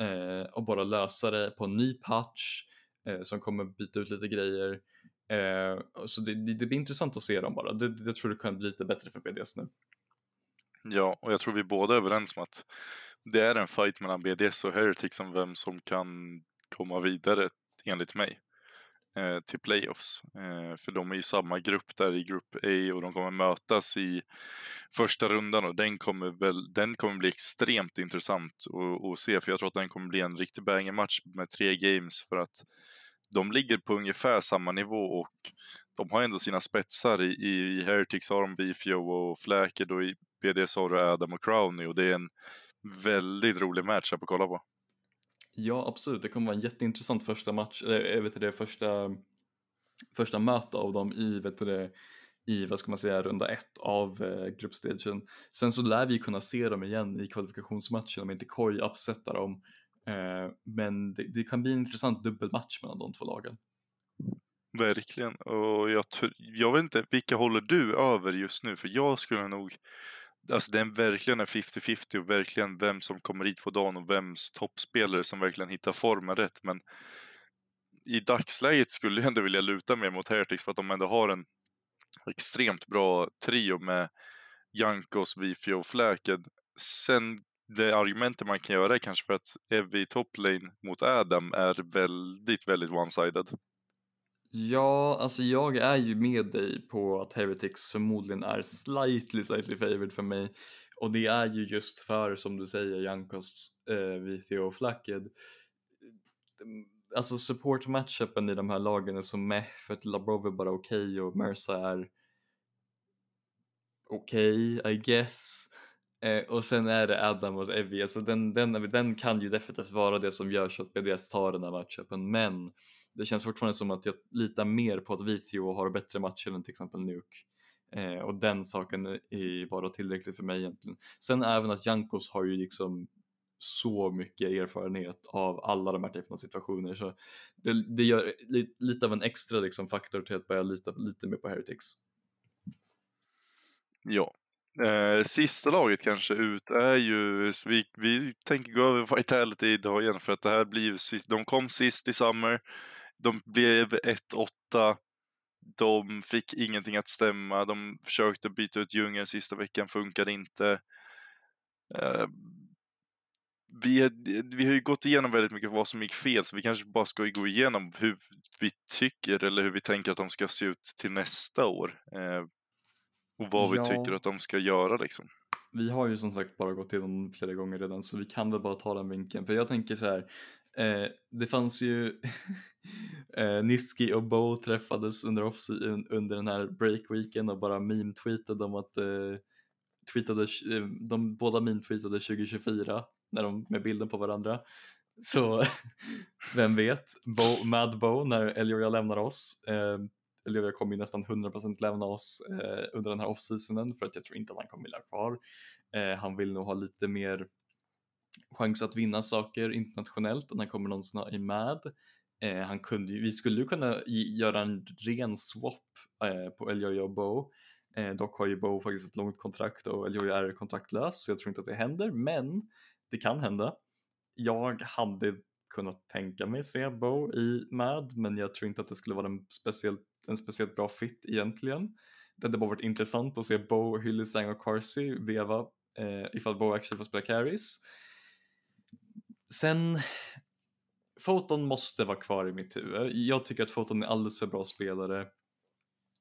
eh, och bara lösa det på en ny patch eh, som kommer byta ut lite grejer. Eh, så det, det, det, blir intressant att se dem bara. Det, det tror det kan bli lite bättre för BDS nu. Ja, och jag tror vi båda är överens om att det är en fight mellan BDS och Heretic om vem som kan komma vidare enligt mig eh, till playoffs. Eh, för de är ju samma grupp där i grupp A och de kommer mötas i första rundan och den kommer, väl, den kommer bli extremt intressant att se för jag tror att den kommer bli en riktig banger-match med tre games för att de ligger på ungefär samma nivå och de har ändå sina spetsar. I, i, i Heretics har de Vifio och Fläked och i BDS har du Adam och Crowney och det är en väldigt rolig match att kolla på. Ja, absolut. Det kommer vara en jätteintressant första match, eller eh, vet det, första, första möte av dem i, vet det, i vad ska man säga, runda ett av eh, gruppstagen. Sen så lär vi kunna se dem igen i kvalifikationsmatchen om inte Koi uppsätter dem. Eh, men det, det, kan bli en intressant dubbelmatch mellan de två lagen. Verkligen, och jag, jag vet inte, vilka håller du över just nu? För jag skulle nog Alltså det är verkligen en 50-50 och verkligen vem som kommer hit på dagen och vems toppspelare som verkligen hittar formen rätt. Men i dagsläget skulle jag ändå vilja luta mer mot Heretics för att de ändå har en extremt bra trio med Jankos, Wifi och Fläked. Sen det argumentet man kan göra är kanske för att Evie i toplane mot Adam är väldigt, väldigt one-sided. Ja, alltså jag är ju med dig på att Heretics förmodligen är slightly, slightly favored för mig. Och det är ju just för, som du säger, Jankos, eh, Vithio och Flacked. Alltså support-matchupen i de här lagen är så meh för att Labrov är bara okej okay och Mersa är okej, okay, I guess. Eh, och sen är det Adam och Evie, alltså den, den, den kan ju definitivt vara det som gör så att BDS tar den här matchupen, men det känns fortfarande som att jag litar mer på att Vithio har bättre matcher än till exempel Nuke. Eh, och den saken är bara tillräckligt för mig egentligen. Sen även att Jankos har ju liksom så mycket erfarenhet av alla de här typerna av situationer så det, det gör li, lite av en extra liksom, faktor till att börja lita lite mer på Heretics. Ja. Eh, sista laget kanske ut är ju, vi, vi tänker gå över Vitality idag igen för att det här blir sist, de kom sist i Summer, de blev 1-8, de fick ingenting att stämma, de försökte byta ut djungeln sista veckan, funkade inte. Eh, vi, vi har ju gått igenom väldigt mycket vad som gick fel, så vi kanske bara ska gå igenom hur vi tycker eller hur vi tänker att de ska se ut till nästa år. Eh, och vad ja. vi tycker att de ska göra liksom. Vi har ju som sagt bara gått igenom flera gånger redan så vi kan väl bara ta den vinkeln. För jag tänker så här, eh, det fanns ju eh, Niski och Bo träffades under, off under den här breakweeken och bara meme-tweetade om att eh, tweetade, eh, de båda meme-tweetade 2024 när de med bilden på varandra. Så vem vet, Bo, Mad Bo när Elioria lämnar oss. Eh, Elioria kommer ju nästan 100% lämna oss eh, under den här off-seasonen för att jag tror inte att han kommer vilja kvar. Eh, han vill nog ha lite mer chans att vinna saker internationellt och han kommer någonsin ha i Mad. Eh, han kunde, vi skulle ju kunna göra en ren swap eh, på Elioria och Bo. Eh, dock har ju Bo faktiskt ett långt kontrakt och Elioria är kontraktlös så jag tror inte att det händer men det kan hända. Jag hade kunnat tänka mig se Bo i Mad, men jag tror inte att det skulle vara en speciellt, en speciellt bra fit egentligen. Det hade bara varit intressant att se Bo, Hyllisang och Carsey veva eh, ifall Bo actually får spela carries. Sen, Foton måste vara kvar i mitt huvud. Jag tycker att Foton är alldeles för bra spelare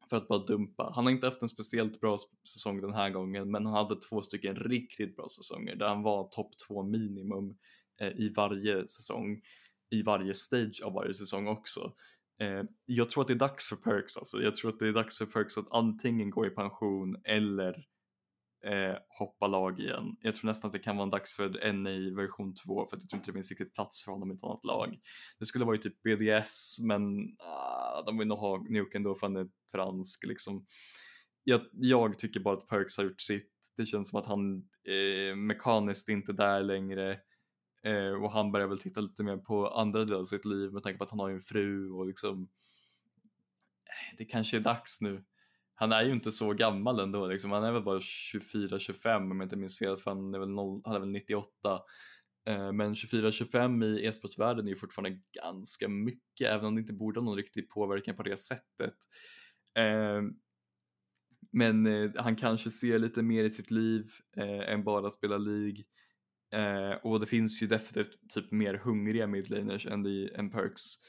för att bara dumpa. Han har inte haft en speciellt bra säsong den här gången, men han hade två stycken riktigt bra säsonger där han var topp två minimum eh, i varje säsong, i varje stage av varje säsong också. Eh, jag tror att det är dags för Perks alltså. Jag tror att det är dags för Perks att antingen gå i pension eller eh, hoppa lag igen. Jag tror nästan att det kan vara dags för NA version 2 för att jag tror inte det finns riktigt plats för honom i ett annat lag. Det skulle vara ju typ BDS men uh, de vill nog ha Nuke ändå för han är fransk liksom. Jag, jag, tycker bara att Perks har gjort sitt. Det känns som att han eh, mekaniskt inte är där längre eh, och han börjar väl titta lite mer på andra delar av sitt liv med tanke på att han har ju en fru och liksom eh, det kanske är dags nu han är ju inte så gammal ändå, liksom. han är väl bara 24-25 om jag inte minns fel, för han är väl, noll, han är väl 98. Eh, men 24-25 i e-sportsvärlden är ju fortfarande ganska mycket, även om det inte borde ha någon riktig påverkan på det sättet. Eh, men eh, han kanske ser lite mer i sitt liv eh, än bara spela League. Eh, och det finns ju definitivt typ mer hungriga midlaners än, än Perks eh,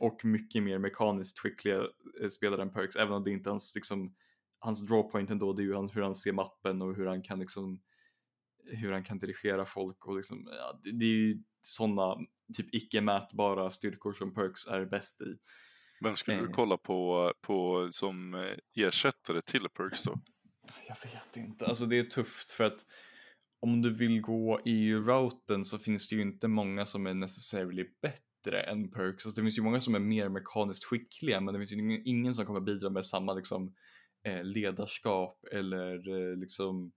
och mycket mer mekaniskt skickliga eh, spelare än Perks, även om det inte är hans, liksom, hans drawpoint ändå, det är ju hur han ser mappen och hur han kan liksom hur han kan dirigera folk och liksom, ja, det, det är ju sådana typ icke mätbara styrkor som Perks är bäst i. Vem skulle du eh. kolla på, på som eh, ersättare till Perks då? Jag vet inte, alltså det är tufft för att om du vill gå EU-routen så finns det ju inte många som är necessarily bättre bättre än Perks. Alltså, det finns ju många som är mer mekaniskt skickliga men det finns ju ingen, som kommer bidra med samma liksom, eh, ledarskap eller eh, liksom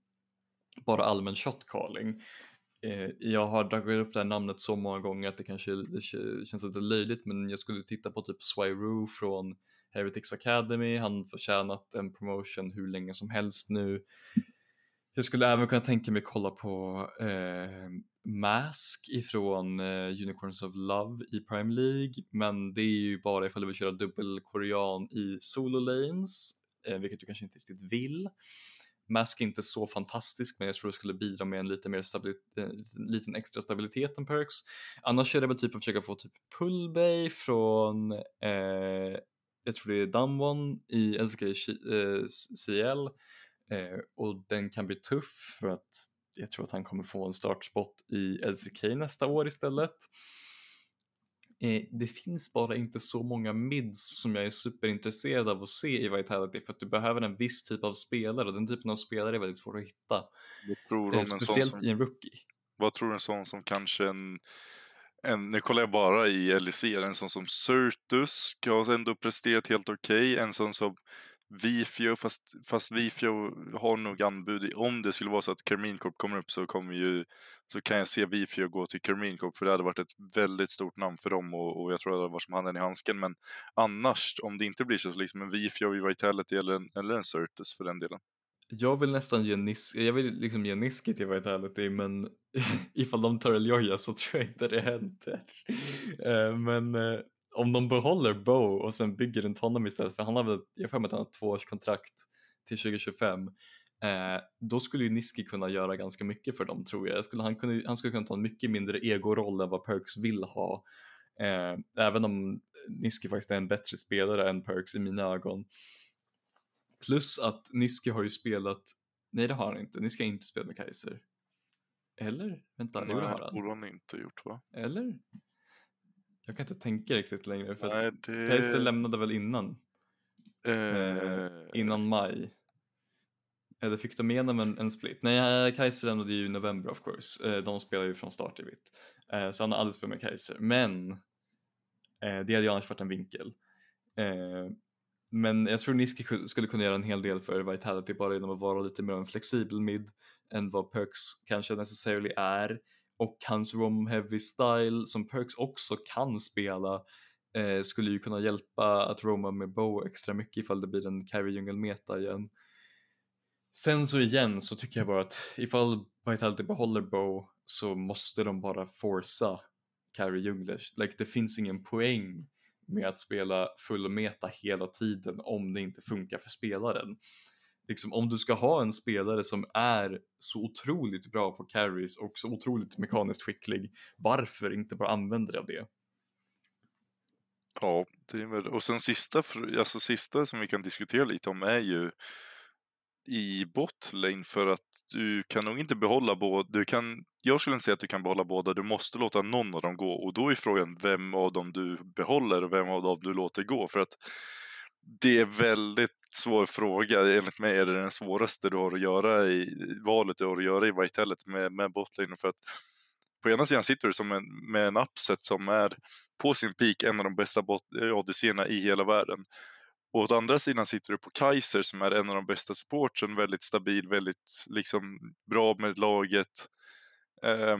bara allmän shotcalling. Eh, jag har dragit upp det här namnet så många gånger att det kanske det känns lite löjligt men jag skulle titta på typ Swairu från Heretics Academy, han förtjänat en promotion hur länge som helst nu. Jag skulle även kunna tänka mig kolla på eh, Mask ifrån eh, Unicorns of Love i Prime League, men det är ju bara ifall du vill köra dubbelkorean i solo lanes, eh, vilket du kanske inte riktigt vill. Mask är inte så fantastisk, men jag tror det skulle bidra med en lite mer eh, liten extra stabilitet än Perks. Annars är det väl typ att försöka få typ Pullbay från, eh, jag tror det är Damwon i SK CL Eh, och den kan bli tuff för att jag tror att han kommer få en startspot i LCK nästa år istället. Eh, det finns bara inte så många mids som jag är superintresserad av att se i Vitality för att du behöver en viss typ av spelare och den typen av spelare är väldigt svår att hitta. tror Eh, speciellt som, i en rookie. Vad tror du en sån som kanske en, en nu kollar jag bara i LEC, en sån som Certus har ändå presterat helt okej, okay. en sån som Vifio, fast, fast Vifio har nog anbud. Om det skulle vara så att Kermin Corp kommer upp så kommer ju så kan jag se Vifio gå till Kermin Corp för det hade varit ett väldigt stort namn för dem och, och jag tror det hade varit som handen i handsken. Men annars, om det inte blir så, så liksom en Vifio i Vitality eller en, eller en Certus för den delen. Jag vill nästan ge Niski, jag vill liksom ge Niski till Vitality men ifall de tar Eljoja så tror jag inte det händer. Eh, men eh, om de behåller Bo och sen bygger runt honom istället, för han har väl, jag får mig att han har två års kontrakt till 2025, eh, då skulle ju Niski kunna göra ganska mycket för dem tror jag. Skulle, han, kunde, han skulle kunna ta en mycket mindre egoroll än vad Perks vill ha. Eh, även om Niski faktiskt är en bättre spelare än Perks i mina ögon. Plus att Niski har ju spelat, nej det har han inte, Niski har inte spelat med Kaiser. Eller? Vänta, det har han. borde han inte gjort va? Eller? Jag kan inte tänka riktigt längre för Nej, det... Kaiser lämnade väl innan? Eh... innan maj. Eller fick de igenom en, en split? Nej, Kaiser lämnade ju i november of course. Eh, de spelar ju från start i vitt. Eh, så han har aldrig spelat med Kaiser. Men eh, det hade ju annars varit en vinkel. Men jag tror Niski skulle kunna göra en hel del för Vitality bara genom att vara lite mer en flexibel mid än vad Perks kanske necessarily är och hans rom heavy style som Perks också kan spela eh, skulle ju kunna hjälpa att roma med Bow extra mycket ifall det blir en carry jungle meta igen. Sen så igen så tycker jag bara att ifall Vitality behåller Bow så måste de bara forsa carry junglers. Like det finns ingen poäng med att spela full meta hela tiden om det inte funkar för spelaren liksom, om du ska ha en spelare som är så otroligt bra på carries och så otroligt mekaniskt skicklig, varför inte bara använda dig av det? Ja, det är väl, och sen sista, alltså sista som vi kan diskutera lite om är ju i botlane för att du kan nog inte behålla båda. Du kan, jag skulle inte säga att du kan behålla båda, du måste låta någon av dem gå och då är frågan vem av dem du behåller och vem av dem du låter gå för att det är väldigt svår fråga. Enligt mig är det den svåraste du har att göra i valet du har att göra i Whitehellet med, med botlane. För att på ena sidan sitter du som en, med en upset som är på sin peak en av de bästa odysséerna eh, i hela världen. Och åt andra sidan sitter du på Kaiser som är en av de bästa supportsen, väldigt stabil, väldigt liksom bra med laget. Eh,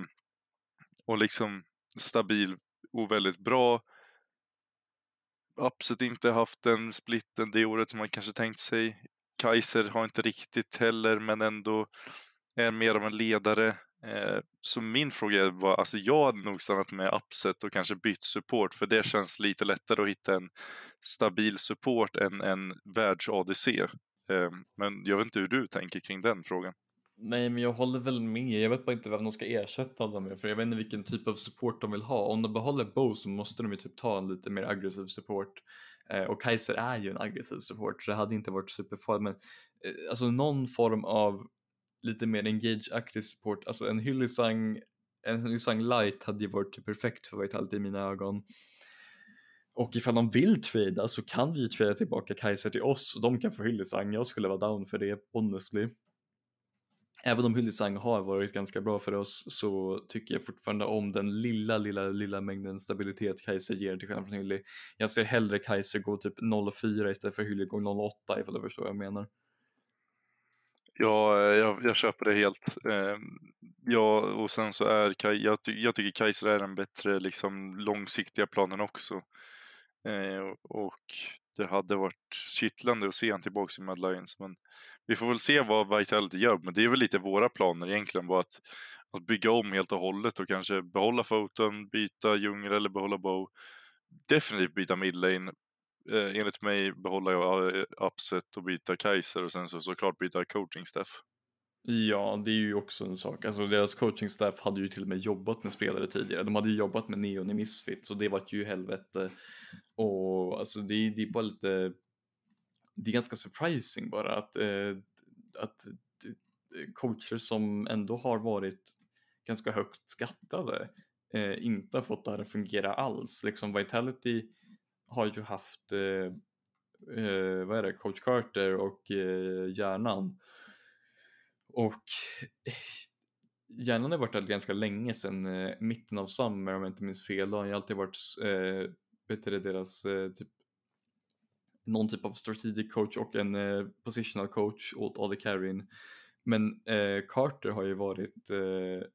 och liksom stabil och väldigt bra. Upset inte haft den splitten det året som man kanske tänkt sig. Kaiser har inte riktigt heller, men ändå är mer av en ledare. Eh, så min fråga var, alltså jag hade nog stannat med Upset och kanske bytt support, för det känns lite lättare att hitta en stabil support än en världs-ADC. Ehm, men jag vet inte hur du tänker kring den frågan. Nej, men jag håller väl med. Jag vet bara inte vem de ska ersätta dem med, för jag vet inte vilken typ av support de vill ha. Om de behåller Bo så måste de ju typ ta en lite mer aggressiv support. Eh, och Kaiser är ju en aggressiv support, så det hade inte varit superfarligt. Men eh, alltså någon form av lite mer engage-aktig support, alltså en Hyllisang, en Hyllisang light hade ju varit typ perfekt för Vitality i mina ögon. Och ifall de vill trada så kan vi ju trada tillbaka Kaiser till oss och de kan få Hyllisang. Jag skulle vara down för det, honestly även om Hyllisang har varit ganska bra för oss så tycker jag fortfarande om den lilla, lilla, lilla mängden stabilitet Kaiser ger till skillnad från Hylli. Jag ser hellre Kaiser gå typ 0,4 istället för Hylli gå 0,8 ifall du förstår vad jag menar. Ja, jag, jag köper det helt. Ehm, ja, och sen så är jag, jag tycker Kaiser är den bättre liksom, långsiktiga planen också. Eh, och det hade varit kittlande att se han tillbaka i Mad Lions. Men vi får väl se vad Vitality gör. Men det är väl lite våra planer egentligen. Bara att, att bygga om helt och hållet och kanske behålla foten, byta djungel eller behålla bow. Definitivt byta midlane. Eh, enligt mig behålla jag eh, upset och byta Kaiser och sen så såklart byta coaching staff. Ja, det är ju också en sak. Alltså deras coaching staff hade ju till och med jobbat med spelare tidigare. De hade ju jobbat med Neon i Misfit, så det var ju helvete. Och alltså det, det är bara lite, det är ganska surprising bara att eh, att eh, coacher som ändå har varit ganska högt skattade eh, inte har fått det här att fungera alls. Liksom Vitality har ju haft eh, eh, vad är det, coach Carter och eh, hjärnan. Och eh, hjärnan har varit där ganska länge sedan eh, mitten av Summer om jag inte minns fel. Då har ju alltid varit eh, vet du, deras eh, typ någon typ av strategic coach och en eh, positional coach åt AD Carrin. Men eh, Carter har ju varit eh,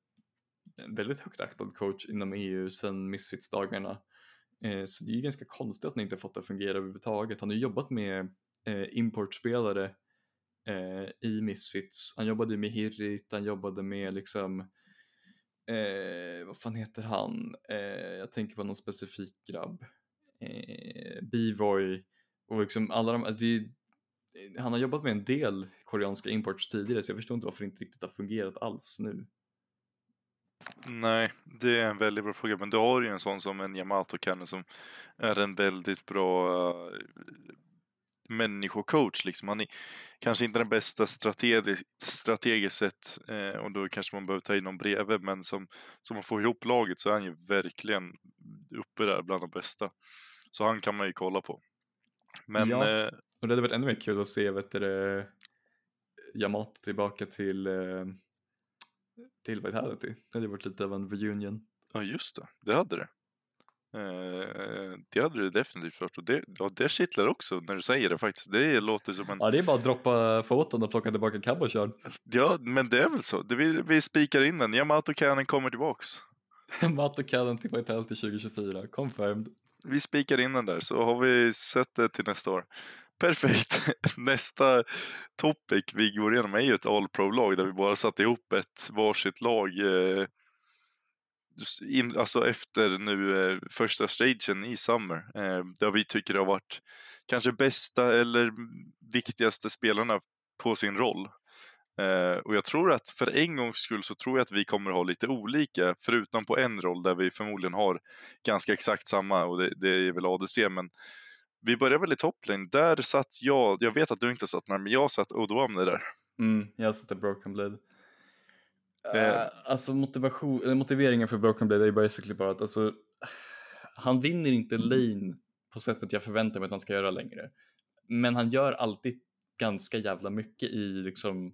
en väldigt högt aktad coach inom EU sedan Misfits-dagarna. Eh, så det är ju ganska konstigt att han inte fått det att fungera överhuvudtaget. Han har jobbat med eh, importspelare eh, i Misfits. Han jobbade med Hirrit, han jobbade med liksom eh, vad fan heter han? Eh, jag tänker på någon specifik grabb. Eh, Bivoy och liksom alla de, alltså det, eh, han har jobbat med en del koreanska imports tidigare så jag förstår inte varför det inte riktigt har fungerat alls nu. Nej, det är en väldigt bra fråga. Men du har ju en sån som en Yamato-Kanu som är en väldigt bra uh, människocoach. Liksom. Han är kanske inte den bästa strategiskt, strategiskt sett eh, och då kanske man behöver ta in någon bredvid. Men som, som man får ihop laget så är han ju verkligen uppe där bland de bästa. Så han kan man ju kolla på. Men, ja, eh, och det hade varit ännu mer kul att se vet du, Yamato tillbaka till eh, till Vitality. Det hade varit lite av en reunion. Ja, just det. Det hade det. Eh, det hade det definitivt varit. Och det, ja, det kittlar också när du säger det faktiskt. Det låter som en... Ja, det är bara att droppa foton och plocka tillbaka cowboykörn. Ja, men det är väl så. Det vi, vi spikar in den. Yamato Cannon kommer tillbaks. Yamato Cannon till Vitality 2024. Confirmed. Vi spikar in den där så har vi sett det till nästa år. Perfekt. Nästa topic vi går igenom är ju ett All Pro-lag där vi bara satt ihop ett varsitt lag eh, in, alltså efter nu eh, första stagen i Summer. Eh, där vi tycker det har varit kanske bästa eller viktigaste spelarna på sin roll. Eh, och jag tror att för en gångs skull så tror jag att vi kommer ha lite olika, förutom på en roll där vi förmodligen har ganska exakt samma och det, det är väl ADC, men vi börjar väl i topplane. Där satt jag, jag vet att du inte satt där, men jag satt Odoamne där. Mm, jag satte Broken Blade. Uh, alltså motivation, motiveringen för Broken Blade är ju basically bara att alltså, han vinner inte lane på sättet jag förväntar mig att han ska göra längre. Men han gör alltid ganska jävla mycket i liksom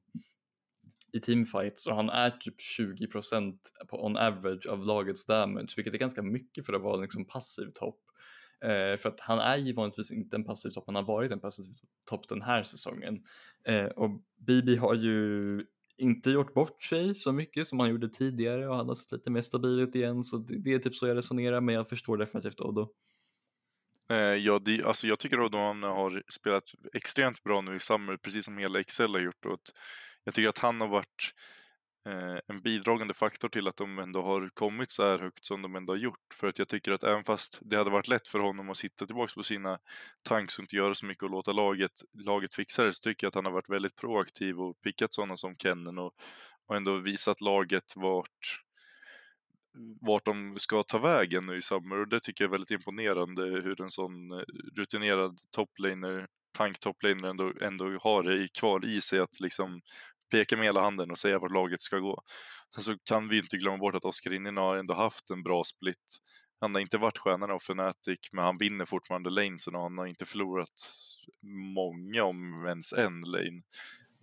i teamfights och han är typ 20% på on average av lagets damage, vilket är ganska mycket för att vara liksom passiv topp. Eh, för att han är ju vanligtvis inte en passiv topp, han har varit en passiv topp den här säsongen. Eh, och Bibi har ju inte gjort bort sig så mycket som han gjorde tidigare och han har sett lite mer stabil ut igen så det, det är typ så jag resonerar men jag förstår definitivt Odo. Eh, ja, det, alltså jag tycker att han har spelat extremt bra nu i Summer, precis som hela Excel har gjort. Och att jag tycker att han har varit eh, en bidragande faktor till att de ändå har kommit så här högt som de ändå har gjort. För att jag tycker att även fast det hade varit lätt för honom att sitta tillbaka på sina tanks och inte göra så mycket och låta laget, laget fixa det, så tycker jag att han har varit väldigt proaktiv och pickat sådana som Kennen och, och ändå visat laget vart vart de ska ta vägen nu i sommar. och det tycker jag är väldigt imponerande hur en sån eh, rutinerad toplaner tanktopplaner ändå, ändå har det kvar i sig att liksom peka med hela handen och säga vart laget ska gå. Sen så kan vi inte glömma bort att Oskar Rinnin har ändå haft en bra split. Han har inte varit stjärnan av Fnatic, men han vinner fortfarande lanes och han har inte förlorat många, om ens en lane,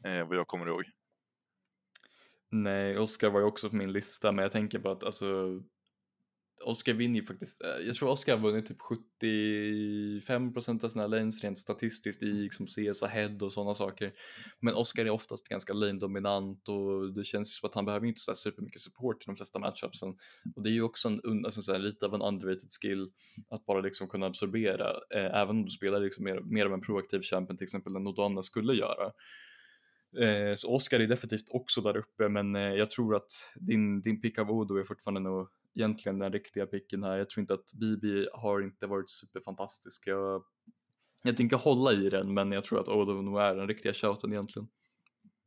eh, vad jag kommer ihåg. Nej, Oskar var ju också på min lista, men jag tänker på att alltså Oskar vinner ju faktiskt, eh, jag tror Oskar har vunnit typ 75% av sina lanes rent statistiskt i liksom CS ahead och sådana saker. Men Oskar är oftast ganska lane-dominant och det känns som att han behöver inte så supermycket support i de flesta matchupsen. Och det är ju också en, alltså så här, lite av en underrated skill att bara liksom kunna absorbera, eh, även om du spelar liksom mer, mer av en proaktiv champion till exempel än Nodana skulle göra. Eh, så Oskar är definitivt också där uppe men eh, jag tror att din, din pick av Odo är fortfarande nog egentligen den riktiga picken här. Jag tror inte att Bibi har inte varit superfantastisk. Jag, jag tänker hålla i den, men jag tror att Odo nog är den riktiga shouten egentligen.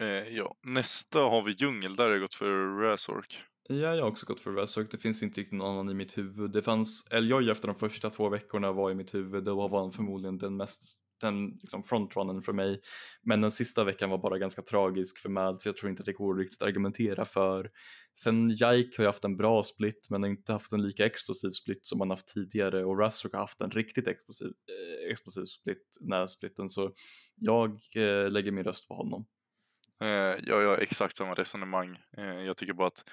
Eh, ja, nästa har vi Djungel, där har jag gått för Razork. Ja, jag har också gått för Razork. Det finns inte riktigt någon annan i mitt huvud. Det fanns Eljoy efter de första två veckorna var i mitt huvud. Då var han förmodligen den mest den liksom frontrunnen för mig. Men den sista veckan var bara ganska tragisk för Mad så jag tror inte att det går riktigt att argumentera för. Sen Jike har ju haft en bra split men har inte haft en lika explosiv split som man haft tidigare och Rassrock har haft en riktigt explosiv, eh, explosiv split när splitten så jag eh, lägger min röst på honom. Eh, jag har exakt samma resonemang. Eh, jag tycker bara att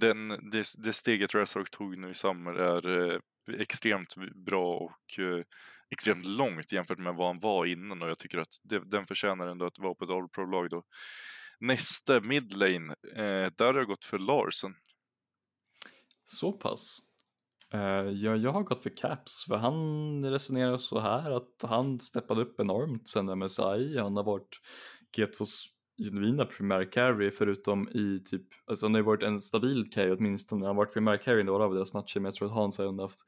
den, det, det steget Rassrock tog nu i Summer är eh, extremt bra och eh, extremt långt jämfört med vad han var innan och jag tycker att det, den förtjänar ändå att vara på ett All Pro-lag då. Nästa midlane, eh, där har jag gått för Larsen. Så pass? Uh, ja, jag har gått för Caps för han resonerar så här att han steppade upp enormt sen MSI. Han har varit G2s genuina primär carry förutom i typ, alltså han har ju varit en stabil carry åtminstone, han har varit primär carry i några av deras matcher men jag tror att Hans har haft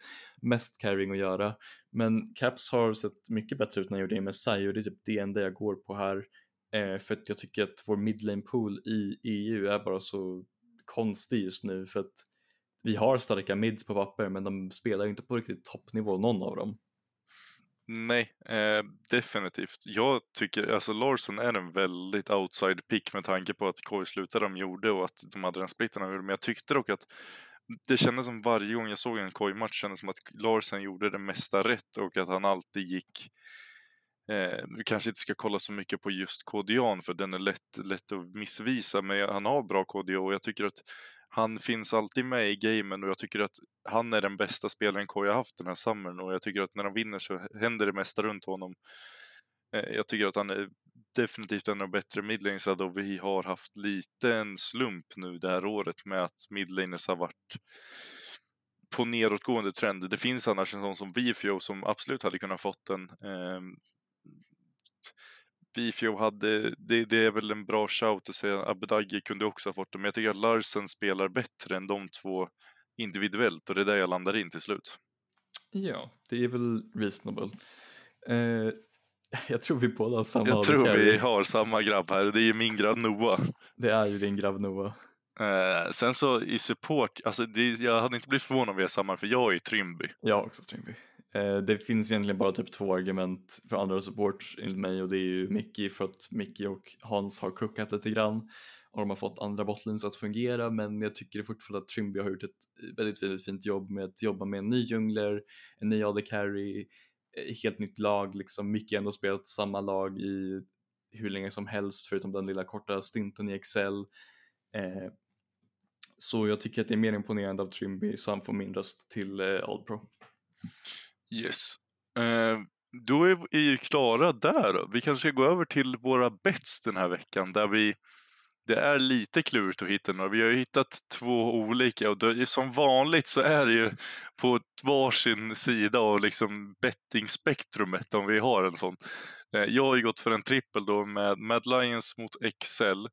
mest carrying att göra. Men Caps har sett mycket bättre ut när jag gjorde det med Sai och det är typ det enda jag går på här. Eh, för att jag tycker att vår midlane pool i EU är bara så konstig just nu för att vi har starka mids på papper men de spelar ju inte på riktigt toppnivå någon av dem. Nej, eh, definitivt. Jag tycker, alltså Larsen är en väldigt outside pick med tanke på att KI slutade de gjorde och att de hade den splitten de gjorde. Men jag tyckte dock att det kändes som varje gång jag såg en kojmatch kändes som att Larsen gjorde det mesta rätt och att han alltid gick Eh, vi kanske inte ska kolla så mycket på just KDAn för den är lätt, lätt att missvisa men han har bra KDA och jag tycker att han finns alltid med i gamen och jag tycker att han är den bästa spelaren KJ har haft den här sommaren och jag tycker att när de vinner så händer det mesta runt honom. Eh, jag tycker att han är definitivt en av de bättre midlanesar och vi har haft lite en slump nu det här året med att midlaners har varit på nedåtgående trend. Det finns annars en sån som Vifio som absolut hade kunnat fått den. Eh, Bifio hade, det, det, är väl en bra shout att säga, Abedagi kunde också ha fått det, men jag tycker att Larsen spelar bättre än de två individuellt och det är där jag landar in till slut. Ja, det är väl reasonable. Eh, jag tror vi båda har samma. Jag tror vi har samma grabb här, det är ju min grabb Noah. Det är ju din grabb Noah. Eh, sen så i support, alltså det, jag hade inte blivit förvånad om vi är samma, för jag är Trimby. Jag är också Trimby. Eh, det finns egentligen bara typ två argument för andra support enligt mig och det är ju Mickey för att Mickey och Hans har kuckat lite grann och de har fått andra botlins att fungera men jag tycker fortfarande att Trimby har gjort ett väldigt, väldigt fint jobb med att jobba med en ny jungler, en ny AD carry, Eh, helt nytt lag liksom. Mickey har ändå spelat samma lag i hur länge som helst förutom den lilla korta stinten i Excel. Eh, så jag tycker att det är mer imponerande av Trimby så han får min röst till eh, All Pro. Yes. Uh, då är vi ju klara där. Vi kanske ska gå över till våra bets den här veckan där vi det är lite klurigt att hitta några. Vi har ju hittat två olika och det, som vanligt så är det ju på varsin sida av liksom bettingspektrumet om vi har en sån. Eh, jag har ju gått för en trippel då med Mad Lions mot Excel.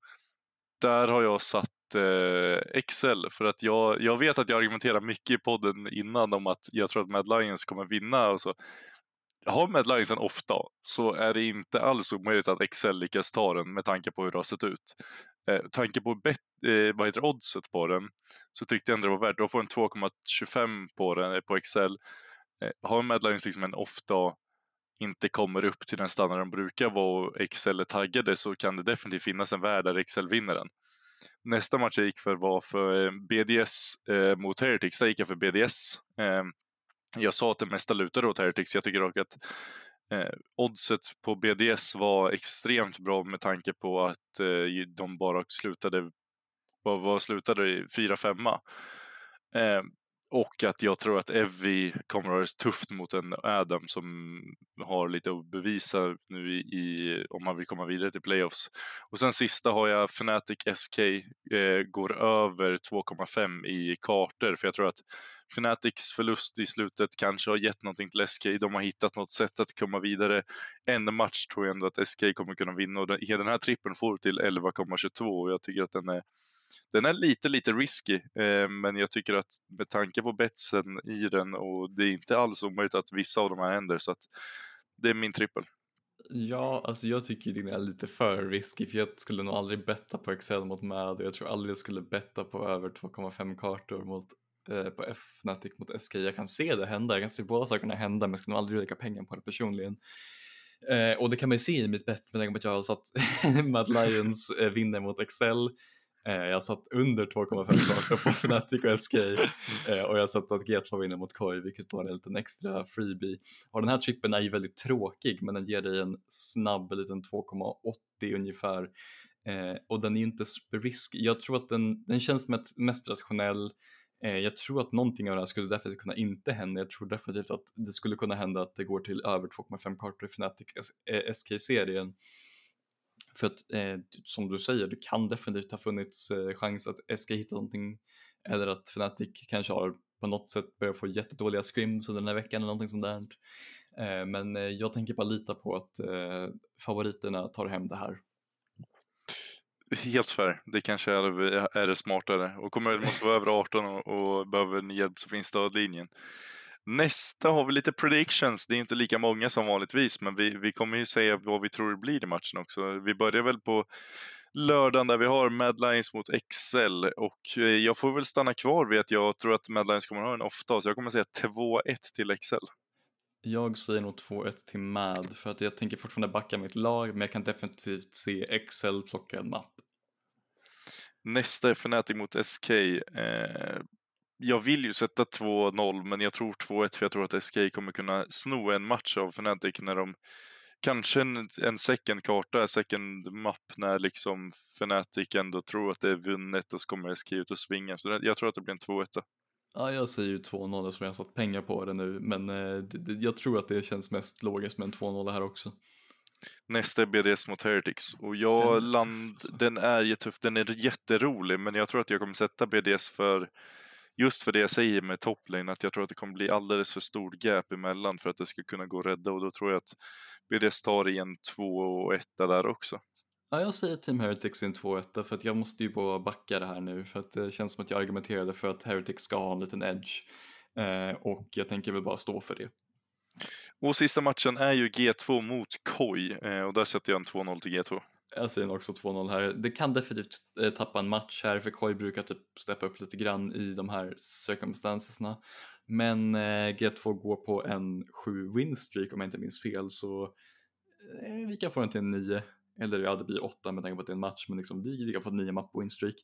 Där har jag satt eh, Excel för att jag, jag vet att jag argumenterar mycket i podden innan om att jag tror att Mad Lions kommer vinna och så. Har Mad Linesen liksom en off-dag så är det inte alls omöjligt att Excel lyckas ta den med tanke på hur det har sett ut. Eh, tanke på bet, eh, vad heter oddset på den så tyckte jag ändå det var värt Då får en 2,25 på den eh, på Excel. Eh, har Mad Linesen liksom en off-dag inte kommer upp till den standard de brukar vara och Excel är taggade så kan det definitivt finnas en värld där Excel vinner den. Nästa match jag gick för var för eh, BDS eh, mot Heretics. Där gick jag för BDS. Eh, jag sa att det mesta lutade åt Heretics. Jag tycker dock att eh, oddset på BDS var extremt bra med tanke på att eh, de bara slutade, vad, vad slutade 4-5. Eh, och att jag tror att Evie kommer att ha det tufft mot en Adam som har lite att bevisa nu i, i, om man vill komma vidare till playoffs. Och sen sista har jag Fnatic SK eh, går över 2,5 i kartor för jag tror att Fnatics förlust i slutet kanske har gett någonting till SK. De har hittat något sätt att komma vidare. En match tror jag ändå att SK kommer kunna vinna och den, här trippen får till 11,22 och jag tycker att den är den är lite, lite risky, eh, men jag tycker att med tanke på betsen i den och det är inte alls omöjligt att vissa av de här händer så att det är min trippel. Ja, alltså jag tycker den är lite för risky för jag skulle nog aldrig betta på Excel mot Mad och jag tror aldrig jag skulle betta på över 2,5 kartor mot eh, på Fnatic mot SK. Jag kan se det hända, jag kan se båda sakerna hända men jag skulle nog aldrig lägga pengar på det personligen. Eh, och det kan man ju se i mitt bett med tanke på att jag har satt Mad Lions eh, vinner mot Excel. Eh, jag har satt under 2,5 kartor på Fnatic och SK eh, och jag har satt att G2 vinner mot Koi vilket var en liten extra freebie. Och den här trippen är ju väldigt tråkig men den ger dig en snabb liten 2,80 ungefär. Eh, och den är ju inte risk. Jag tror att den, den känns mest, rationell Eh, jag tror att någonting av det här skulle definitivt kunna inte hända. Jag tror definitivt att det skulle kunna hända att det går till över 2,5 kartor i Fnatic SK-serien. Eh, För att eh, som du säger, det kan definitivt ha funnits eh, chans att SK hittar någonting eller att Fnatic kanske har på något sätt börjat få jättedåliga scrims under den här veckan eller någonting sånt där. Eh, men eh, jag tänker bara lita på att eh, favoriterna tar hem det här. Helt fair. Det kanske är, är det smartare. Och kommer måste vara över 18 och, och behöver ni hjälp så finns stödlinjen. Nästa har vi lite predictions. Det är inte lika många som vanligtvis, men vi, vi kommer ju säga vad vi tror det blir i matchen också. Vi börjar väl på lördagen där vi har Mad Lions mot Excel och eh, jag får väl stanna kvar vid att jag tror att Mad Lions kommer ha en ofta, så jag kommer säga 2-1 till Excel. Jag säger nog 2-1 till Mad för att jag tänker fortfarande backa mitt lag men jag kan definitivt se Excel plocka en mapp. Nästa är Fnatic mot SK. Eh, jag vill ju sätta 2-0 men jag tror 2-1 för jag tror att SK kommer kunna sno en match av Fnatic när de kanske en, en second karta, second map när liksom Fnatic ändå tror att det är vunnet och så kommer SK ut och svingar Så jag tror att det blir en 2-1. Ja, jag säger ju 2-0 eftersom jag har satt pengar på det nu, men eh, jag tror att det känns mest logiskt med en 2-0 här också. Nästa är BDS mot Heretics och jag den, land, alltså. den är jättetuff, den är jätterolig men jag tror att jag kommer sätta BDS för just för det jag säger med toplane, att jag tror att det kommer bli alldeles för stor gap emellan för att det ska kunna gå att rädda och då tror jag att BDS tar i en 2 och 1 där också. Ja, jag säger Team Heretics i en 2-1 för att jag måste ju bara backa det här nu för att det känns som att jag argumenterade för att Heretics ska ha en liten edge eh, och jag tänker väl bara stå för det. Och sista matchen är ju G2 mot KOI eh, och där sätter jag en 2-0 till G2. Jag säger också 2-0 här. Det kan definitivt eh, tappa en match här för KOI brukar typ steppa upp lite grann i de här circumstancesna. Men eh, G2 går på en 7 win streak om jag inte minns fel så eh, vi kan få den till en 9. Eller ja, det blir 8 med tanke på att det är en match men liksom, vi, vi kan få en 9 mapp win streak.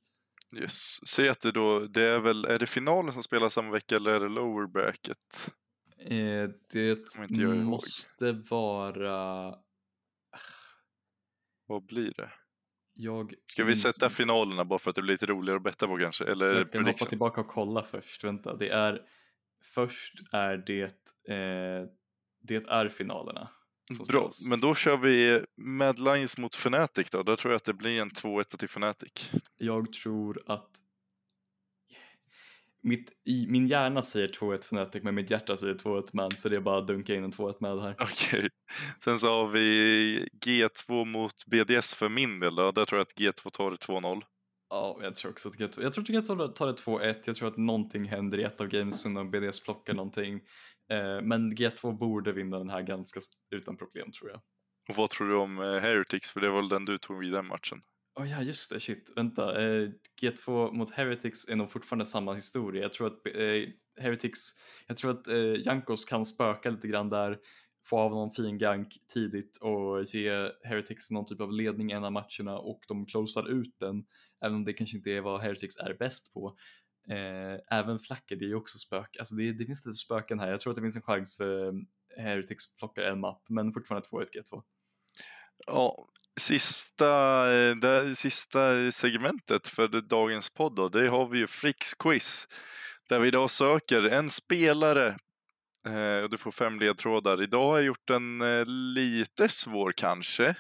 Yes. Säg att det då, det är väl, är det finalen som spelas samma vecka eller är det lower bracket? Eh, det måste vara... Vad blir det? Jag Ska vi sätta finalerna bara för att det blir lite roligare att betta på kanske? Eller jag kan hoppa tillbaka och kolla först. Vänta, det är... Först är det... Eh, det är finalerna. Bra, men då kör vi Mad Lions mot Fnatic då. Då tror jag att det blir en 2-1 till Fnatic. Jag tror att mitt, i, min hjärna säger 2-1 Fnatic men mitt hjärta säger 2-1 man så det är bara att dunka in en 2-1 med här. Okej. Okay. Sen så har vi G2 mot BDS för min del då. Där tror jag att G2 tar det 2-0. Ja, jag tror också att G2, jag tror att G2 tar det 2-1. Jag tror att någonting händer i ett av gamesen och BDS plockar någonting. Eh, men G2 borde vinna den här ganska utan problem tror jag. Och vad tror du om eh, Heretics? För det var väl den du tog i den matchen? Oh ja, just det, shit, vänta. Eh, G2 mot Heretics är nog fortfarande samma historia. Jag tror att Heretics, jag tror att Jankos kan spöka lite grann där, få av någon fin gank tidigt och ge Heretics någon typ av ledning en av matcherna och de closar ut den, även om det kanske inte är vad Heretics är bäst på. Eh, även flackor, det är ju också spök, alltså det, det finns lite spöken här. Jag tror att det finns en chans för Heretics plockar en mapp, men fortfarande 2-1 G2. Ja, Sista, eh, det sista segmentet för dagens podd då, det har vi ju Fricks quiz. Där vi idag söker en spelare eh, och du får fem ledtrådar. Idag har jag gjort eh, lite svår kanske.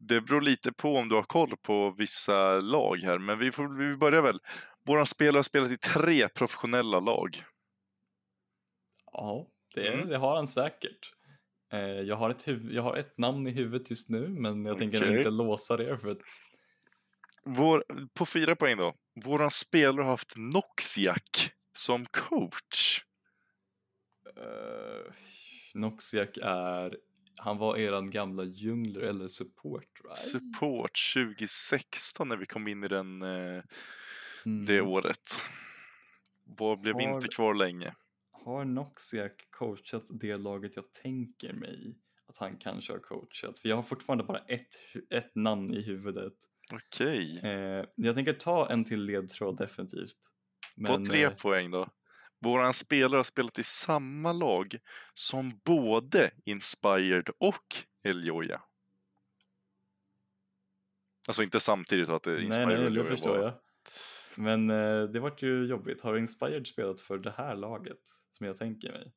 Det beror lite på om du har koll på vissa lag här, men vi, får, vi börjar väl. Våran spelare har spelat i tre professionella lag. Ja, det, mm. det har han säkert. Eh, jag, har ett jag har ett namn i huvudet just nu men jag okay. tänker inte låsa det för att... Vår, på fyra poäng då. Våran spelare har haft Noxiak som coach. Uh, Noxiak är, han var eran gamla djungler eller support right? Support 2016 när vi kom in i den, uh, mm. det året. Var blev har, inte kvar länge. har Noxiak coachat det laget jag tänker mig att han kanske har coachat? För jag har fortfarande bara ett, ett namn i huvudet. Okej. Eh, jag tänker ta en till ledtråd definitivt. På Men, tre eh, poäng då. Våran spelare har spelat i samma lag som både Inspired och Eljoja. Alltså inte samtidigt så att det är nej, Inspired nej, och det förstår var- jag. Men eh, det vart ju jobbigt. Har Inspired spelat för det här laget som jag tänker mig?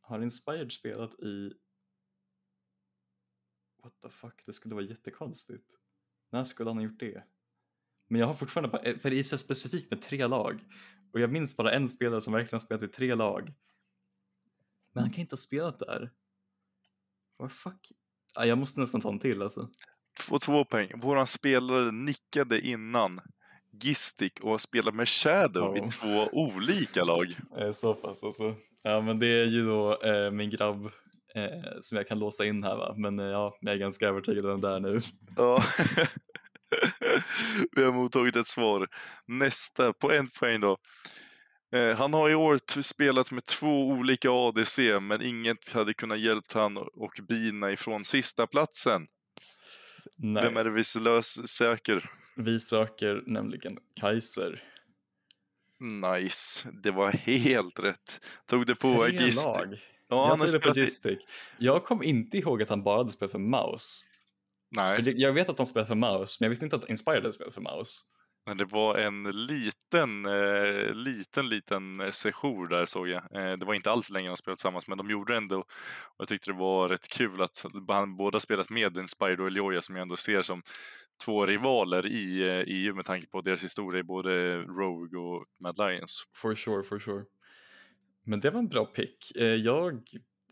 Har Inspired spelat i... What the fuck, det skulle vara jättekonstigt. När skulle han ha gjort det? Men jag har fortfarande bara, för det är så specifikt med tre lag. Och jag minns bara en spelare som verkligen spelat i tre lag. Men han kan inte ha spelat där. What fuck? Ja, jag måste nästan ta en till alltså. På två poäng. Våran spelare nickade innan Gistik och har spelat med Shadow Ja. i två olika lag. Eh, Så pass alltså. Ja men det är ju då eh, min grabb eh, som jag kan låsa in här va. Men eh, ja, jag är ganska övertygad om det är nu. Ja. Vi har mottagit ett svar. Nästa, på en poäng då. Eh, Han har i år spelat med två olika ADC, men inget hade kunnat hjälpt han och bina ifrån sista platsen. Nej, Vem är det vi lös säker? vi söker nämligen Kaiser. Nice, det var helt rätt. Tog det på lag. Ja, jag han har tog det på spelat i... Gistic. Jag kom inte ihåg att han bara hade spelat för Mouse. För Nej, det, jag vet att han spelat för Mouse, men jag visste inte att Inspired spelat för Mouse. men det var en liten, eh, liten, liten eh, session där såg jag. Eh, det var inte alls länge de spelade tillsammans, men de gjorde det ändå. Och jag tyckte det var rätt kul att han båda spelat med Inspired och Elioja som jag ändå ser som två rivaler i eh, EU med tanke på deras historia i både Rogue och Mad Lions. For sure, for sure. Men det var en bra pick. Eh, Jag,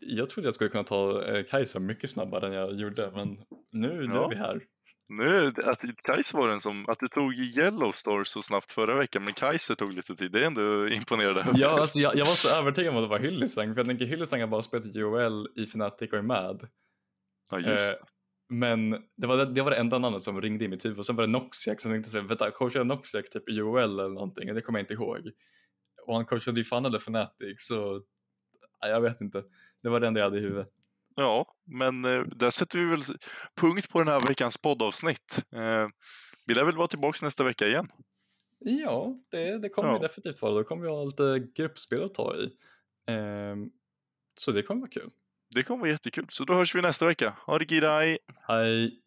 jag trodde jag skulle kunna ta eh, Kaiser mycket snabbare än jag gjorde, men nu, nu Ja. är vi här. Nu, att Kaiser var den som, att du tog Yellowstar så snabbt förra veckan, men Kaiser tog lite tid. Det är ändå imponerande. Ja, alltså jag, jag var så övertygad om att det var Hyllisang, för jag tänker Hyllisang har bara spelat UOL i Fnatic och i MAD. ja just Eh, men det var det, det var det enda namnet som ringde i mitt huvud och sen var det Noxiac, jag tänkte såhär, vänta, coachade Noxiac typ UOL eller någonting? Det kommer jag inte ihåg. Och han coachade ju fan eller Fnatic, så ja, jag vet inte. Det var det enda jag hade i huvudet. Ja, men eh, där sätter vi väl punkt på den här veckans poddavsnitt. Eh, vi lär väl vara tillbaka nästa vecka igen. Ja, det, det kommer Ja. vi definitivt vara. Då kommer vi ha lite gruppspel att ta i. Ehm, så det kommer vara kul. Det kommer vara jättekul. Så då hörs vi nästa vecka. Ha det gidaj! Hej!